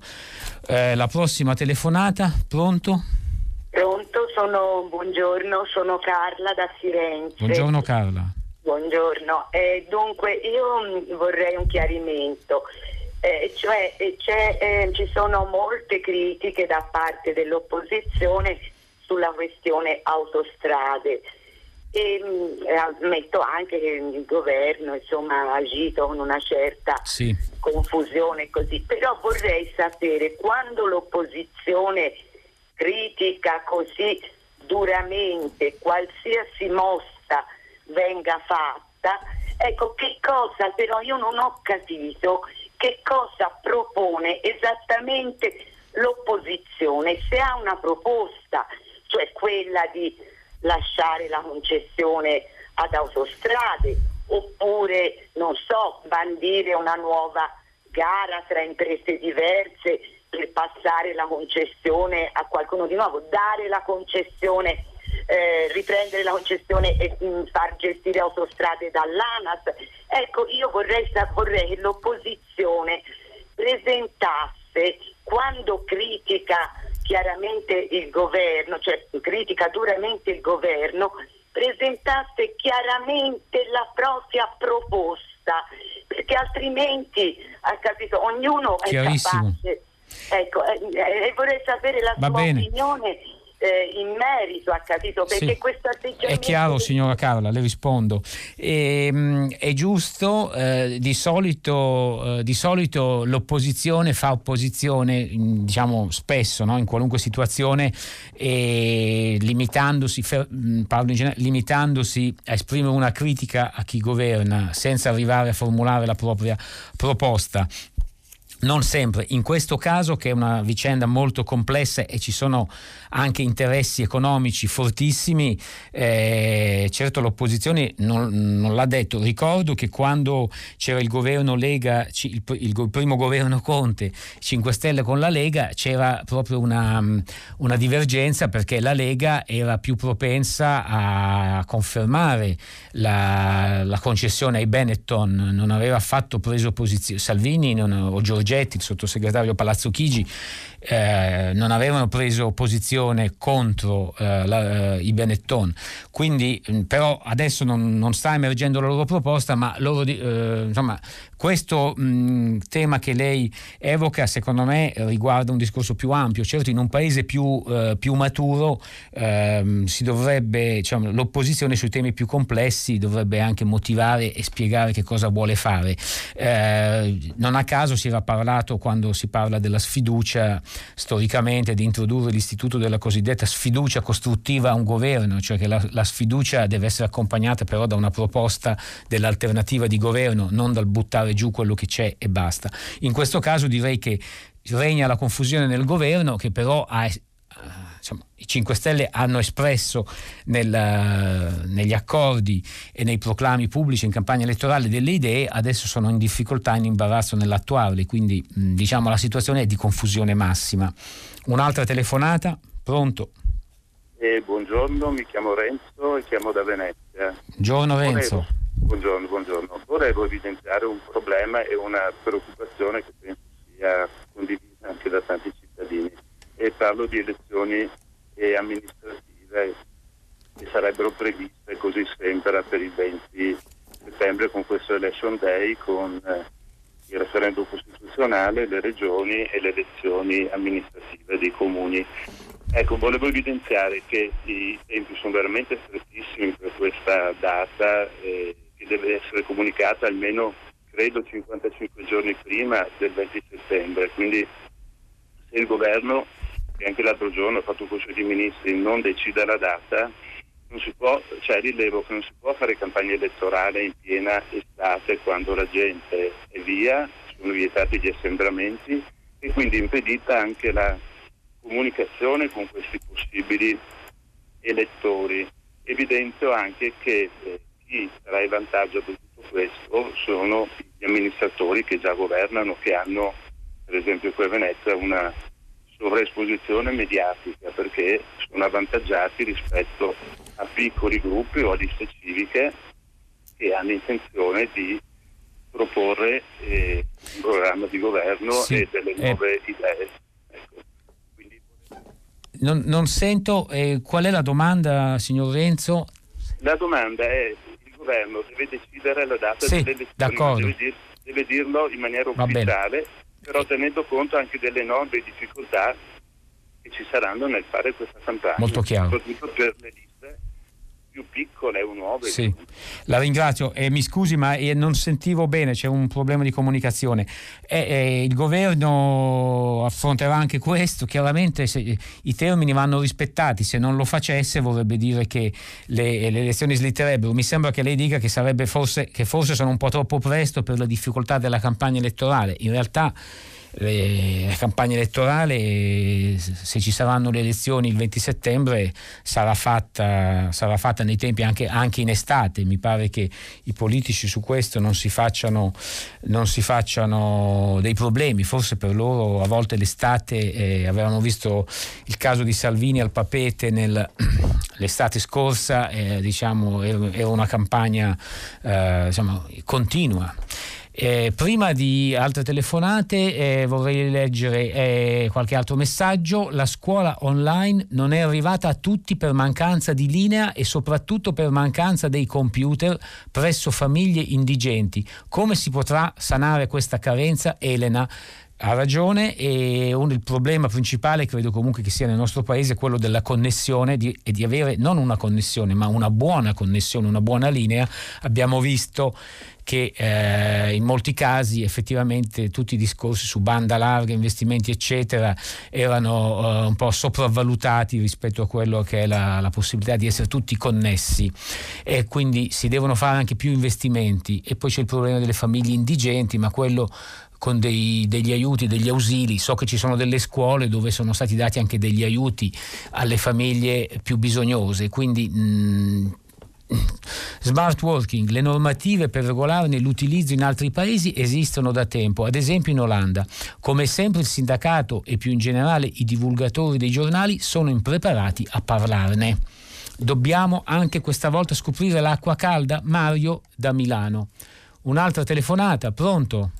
Eh, la prossima telefonata, pronto? Pronto, sono, buongiorno, sono Carla da Firenze. Buongiorno Carla. Buongiorno, eh, dunque io mm, vorrei un chiarimento. Eh, cioè eh, eh, ci sono molte critiche da parte dell'opposizione sulla questione autostrade e mm, ammetto anche che il governo insomma, ha agito con una certa sì. confusione così, però vorrei sapere quando l'opposizione critica così duramente qualsiasi mossa venga fatta, ecco che cosa però io non ho capito che cosa propone esattamente l'opposizione, se ha una proposta, cioè quella di lasciare la concessione ad autostrade oppure, non so, bandire una nuova gara tra imprese diverse passare la concessione a qualcuno di nuovo, dare la concessione, eh, riprendere la concessione e mh, mm, far gestire autostrade dall'ANAS. Ecco, io vorrei, vorrei che l'opposizione presentasse quando critica chiaramente il governo, cioè critica duramente il governo, presentasse chiaramente la propria proposta, perché altrimenti, ha capito, ognuno è capace. Ecco, e eh, eh, vorrei sapere la Va sua bene. opinione eh, in merito, ha capito? Perché Sì. questo atteggiamento... È chiaro, signora Carla, le rispondo. Ehm, è giusto, eh, di, solito, eh, di solito l'opposizione fa opposizione, in- diciamo spesso, no? in qualunque situazione, e limitandosi, fer- mh, parlo in genere, limitandosi a esprimere una critica a chi governa senza arrivare a formulare la propria proposta. Non sempre, in questo caso che è una vicenda molto complessa e ci sono anche interessi economici fortissimi, eh, certo l'opposizione non, non l'ha detto. Ricordo che quando c'era il governo Lega, il, il go- primo governo Conte, 5 Stelle con la Lega, c'era proprio una, una divergenza perché la Lega era più propensa a confermare la, la concessione ai Benetton, non aveva affatto preso posizione, Salvini non- o Giorgetti, il sottosegretario Palazzo Chigi, eh, non avevano preso posizione contro eh, la- eh, i Benetton. Quindi, mh, però adesso non, non sta emergendo la loro proposta, ma loro, eh, insomma, questo mh, tema che lei evoca, secondo me, riguarda un discorso più ampio. Certo, in un paese più, eh, più maturo ehm, si dovrebbe, diciamo, l'opposizione sui temi più complessi dovrebbe anche motivare e spiegare che cosa vuole fare. Eh, non a caso si era parlato quando si parla della sfiducia storicamente di introdurre l'istituto della cosiddetta sfiducia costruttiva a un governo, cioè che la, la sfiducia deve essere accompagnata però da una proposta dell'alternativa di governo, non dal buttare giù quello che c'è e basta. In questo caso direi che regna la confusione nel governo che però ha insomma, i 5 Stelle hanno espresso nel, eh, negli accordi e nei proclami pubblici in campagna elettorale delle idee, adesso sono in difficoltà, in imbarazzo nell'attuarle, quindi mh, diciamo la situazione è di confusione massima. Un'altra telefonata, pronto? Eh, buongiorno, mi chiamo Renzo e chiamo da Venezia. Giorno Renzo. Volevo- buongiorno, buongiorno. Volevo evidenziare un problema e una preoccupazione che penso sia condivisa anche da tanti cittadini. E parlo di elezioni eh, amministrative che sarebbero previste così sembra per il 20 settembre con questo election day con eh, il referendum costituzionale, le regioni e le elezioni amministrative dei comuni. Ecco, volevo evidenziare che i tempi sono veramente strettissimi per questa data eh, che deve essere comunicata almeno, credo, 55 giorni prima del 20 settembre. Quindi se il governo che anche l'altro giorno ha fatto un Consiglio dei Ministri, non decida la data, può, cioè rilevo che non si può fare campagna elettorale in piena estate quando la gente è via, sono vietati gli assembramenti e quindi impedita anche la comunicazione con questi possibili elettori. Evidenzio anche che eh, chi trae vantaggio da tutto questo sono gli amministratori che già governano, che hanno per esempio qui a Venezia una sovraesposizione mediatica perché sono avvantaggiati rispetto a piccoli gruppi o a liste civiche che hanno intenzione di proporre eh, un programma di governo sì. e delle eh. nuove eh. idee. Ecco. Quindi... Non, non, sento eh, qual è la domanda, signor Renzo? La domanda è il governo deve decidere la data sì, delle elezioni, deve, dir, deve, dirlo in maniera ufficiale, però tenendo conto anche delle enormi difficoltà che ci saranno nel fare questa campagna. Molto chiaro. Soprattutto per le liste più piccole o nuove. Sì, la ringrazio. Eh, mi scusi, ma eh, non sentivo bene, c'è un problema di comunicazione. Eh, eh il governo affronterà anche questo. Chiaramente se, i termini vanno rispettati. Se non lo facesse, vorrebbe dire che le, le elezioni slitterebbero. Mi sembra che lei dica che, forse, che forse sono un po' troppo presto per la difficoltà della campagna elettorale. In realtà la campagna elettorale, se ci saranno le elezioni il 20 settembre, sarà fatta, sarà fatta nei tempi anche, anche, in estate. Mi pare che i politici su questo non si, facciano, non si facciano dei problemi. Forse per loro a volte l'estate, eh, avevano visto il caso di Salvini al Papete nel, [CLEARS THROAT] l'estate scorsa, eh, diciamo, era una campagna eh, diciamo, continua. Eh, prima di altre telefonate eh, vorrei leggere eh, qualche altro messaggio. La scuola online non è arrivata a tutti per mancanza di linea e soprattutto per mancanza dei computer presso famiglie indigenti. Come si potrà sanare questa carenza, Elena? Ha ragione e un, il problema principale credo comunque che sia nel nostro paese è quello della connessione di, e di avere non una connessione ma una buona connessione, una buona linea. Abbiamo visto che eh, in molti casi effettivamente tutti i discorsi su banda larga, investimenti eccetera erano eh, un po' sopravvalutati rispetto a quello che è la, la, possibilità di essere tutti connessi. E quindi si devono fare anche più investimenti. E poi c'è il problema delle famiglie indigenti ma quello con dei, degli aiuti, degli ausili. So che ci sono delle scuole dove sono stati dati anche degli aiuti alle famiglie più bisognose, quindi mh, Smart working, le normative per regolarne l'utilizzo in altri paesi esistono da tempo, ad esempio in Olanda. Come sempre il sindacato e più in generale i divulgatori dei giornali sono impreparati a parlarne. Dobbiamo anche questa volta scoprire l'acqua calda? Mario da Milano. Un'altra telefonata, pronto?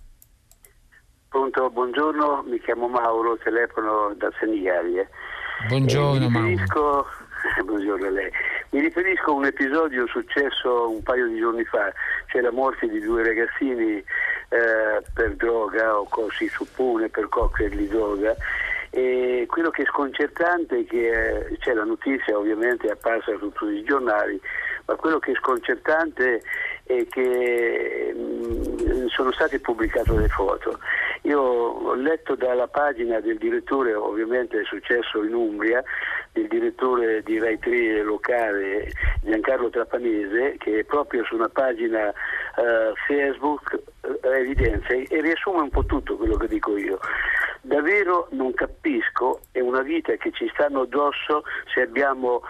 Pronto, buongiorno, mi chiamo Mauro, telefono da Senigallia. Buongiorno eh, mi riferisco, [LAUGHS] buongiorno a lei. Mi riferisco a un episodio successo un paio di giorni fa, c'è la morte di due ragazzini eh, per droga o si suppone per cocktail di droga e quello che è sconcertante è che eh, c'è la notizia ovviamente è apparsa su tutti i giornali, ma quello che è sconcertante è che mm, sono state pubblicate le foto. Io ho letto dalla pagina del direttore, ovviamente è successo in Umbria, del direttore di Rai 3 locale Giancarlo Trapanese, che proprio su una pagina uh, Facebook uh, evidenzia e riassume un po' tutto quello che dico io. Davvero non capisco, è una vita che ci stanno addosso se abbiamo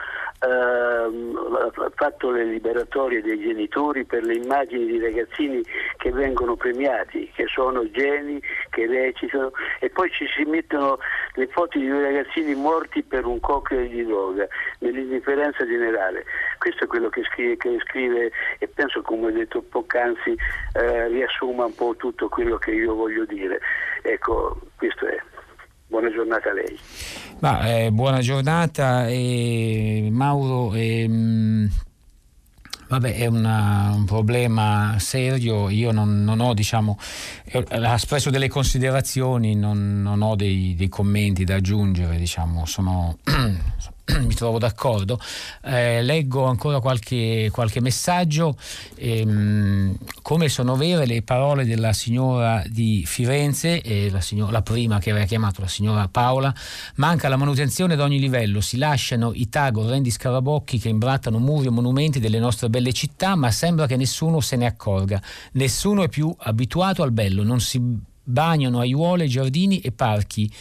uh, fatto le liberatorie dei genitori per le immagini di ragazzini che vengono premiati, che sono geni, che recitano e poi ci si mettono le foto di due ragazzini morti per un cocktail di droga, nell'indifferenza generale. Questo è quello che scrive, che scrive e penso come ho detto poc'anzi eh, riassuma un po' tutto quello che io voglio dire. Ecco, questo è. Buona giornata a lei. Ma, eh, buona giornata e Mauro. Eh, Vabbè, è una, un problema serio, io non, non ho, diciamo, eh, ha espresso delle considerazioni, non, non ho dei, dei, commenti da aggiungere, diciamo, sono, [CLEARS THROAT] [CLEARS THROAT] mi trovo d'accordo. Eh, leggo ancora qualche, qualche messaggio. Ehm, come sono vere le parole della signora di Firenze, la, signora, la, prima che aveva chiamato la signora Paola, manca la manutenzione ad ogni livello, si lasciano i tag orrendi scarabocchi che imbrattano muri e monumenti delle nostre belle città, ma sembra che nessuno se ne accorga. Nessuno è più abituato al bello, non si bagnano aiuole, giardini e parchi,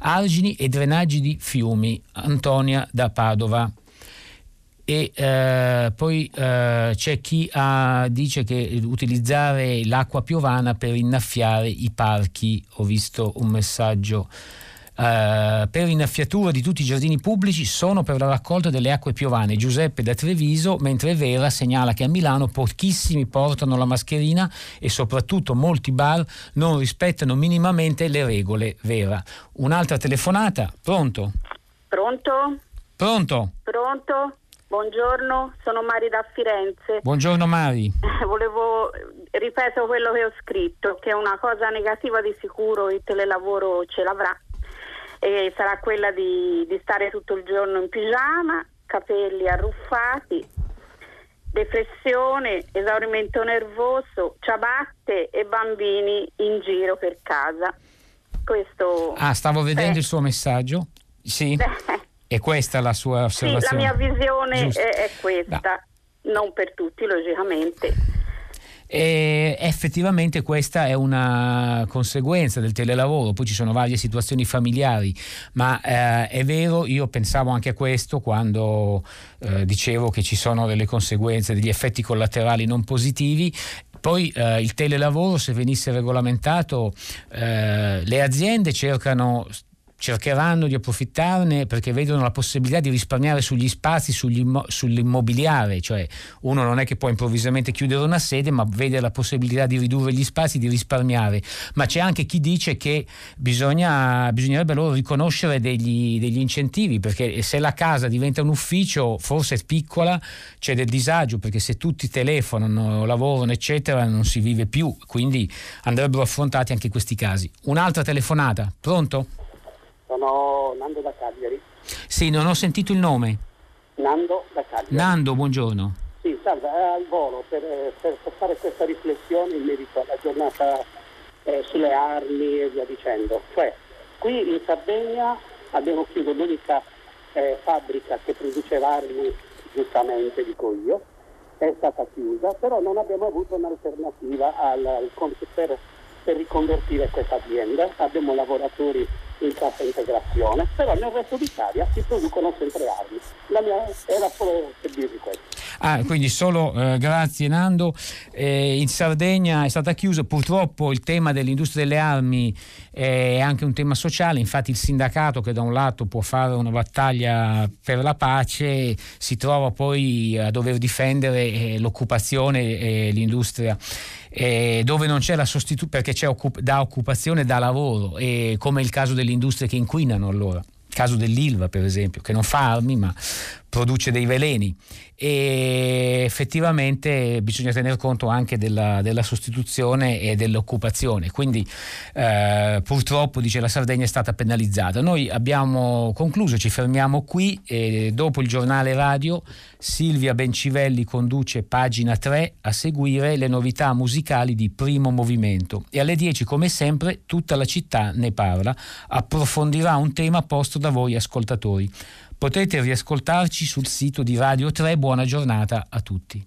argini e drenaggi di fiumi. Antonia da Padova. E eh, poi eh, c'è chi ha, dice che utilizzare l'acqua piovana per innaffiare i parchi. Ho visto un messaggio Uh, per innaffiatura di tutti i giardini pubblici sono per la raccolta delle acque piovane. Giuseppe da Treviso, mentre Vera segnala che a Milano pochissimi portano la mascherina e soprattutto molti bar non rispettano minimamente le regole. Vera. Un'altra telefonata, pronto? Pronto? Pronto? Pronto? Buongiorno, sono Mari da Firenze. Buongiorno Mari. [LAUGHS] Volevo, ripeto quello che ho scritto, che è una cosa negativa di sicuro il telelavoro ce l'avrà e sarà quella di, di stare tutto il giorno in pigiama, capelli arruffati, depressione, esaurimento nervoso, ciabatte e bambini in giro per casa. Questo Ah, stavo vedendo eh. il suo messaggio. Sì. [LAUGHS] e questa è la sua osservazione? Sì, la mia visione è, è, questa, no. non per tutti logicamente. E effettivamente questa è una conseguenza del telelavoro, poi ci sono varie situazioni familiari, ma eh, è vero, io pensavo anche a questo quando eh, dicevo che ci sono delle conseguenze, degli effetti collaterali non positivi. Poi eh, il telelavoro, se venisse regolamentato, eh, le aziende cercano cercheranno di approfittarne perché vedono la possibilità di risparmiare sugli spazi, sull'immobiliare, cioè uno non è che può improvvisamente chiudere una sede, ma vede la possibilità di ridurre gli spazi, di risparmiare. Ma c'è anche chi dice che bisogna, bisognerebbe loro riconoscere degli, degli incentivi, perché se la casa diventa un ufficio, forse piccola, c'è del disagio, perché se tutti telefonano, lavorano, eccetera, non si vive più, quindi andrebbero affrontati anche questi casi. Un'altra telefonata, pronto? Sono Nando da Cagliari. Sì, non ho sentito il nome. Nando da Cagliari. Nando, buongiorno. Sì, salve, è al volo per, per, per, fare questa riflessione in merito alla giornata eh, sulle armi e via dicendo. Cioè, qui in Sardegna abbiamo chiuso l'unica eh, fabbrica che produceva armi, giustamente dico io, è stata chiusa, però non abbiamo avuto un'alternativa al, al, per, per riconvertire questa azienda. Abbiamo lavoratori in cassa integrazione, però nel resto d'Italia si producono sempre armi. La mia era solo per dirvi questo. Ah, quindi solo eh, grazie Nando. Eh, in Sardegna è stata chiusa, purtroppo il tema dell'industria delle armi è anche un tema sociale, infatti il sindacato che da un lato può fare una battaglia per la pace si trova poi a dover difendere eh, l'occupazione e l'industria eh, dove non c'è la sostituzione perché c'è occup- da occupazione da lavoro, come il caso delle industrie che inquinano allora. Caso dell'Ilva, per esempio, che non fa armi ma produce dei veleni e effettivamente bisogna tener conto anche della, della sostituzione e dell'occupazione. Quindi eh, purtroppo, dice la Sardegna, è stata penalizzata. Noi abbiamo concluso, ci fermiamo qui e dopo il giornale radio Silvia Bencivelli conduce pagina 3 a seguire le novità musicali di primo movimento e alle 10 come sempre tutta la città ne parla, approfondirà un tema posto da voi ascoltatori. Potete riascoltarci sul sito di Radio 3. Buona giornata a tutti.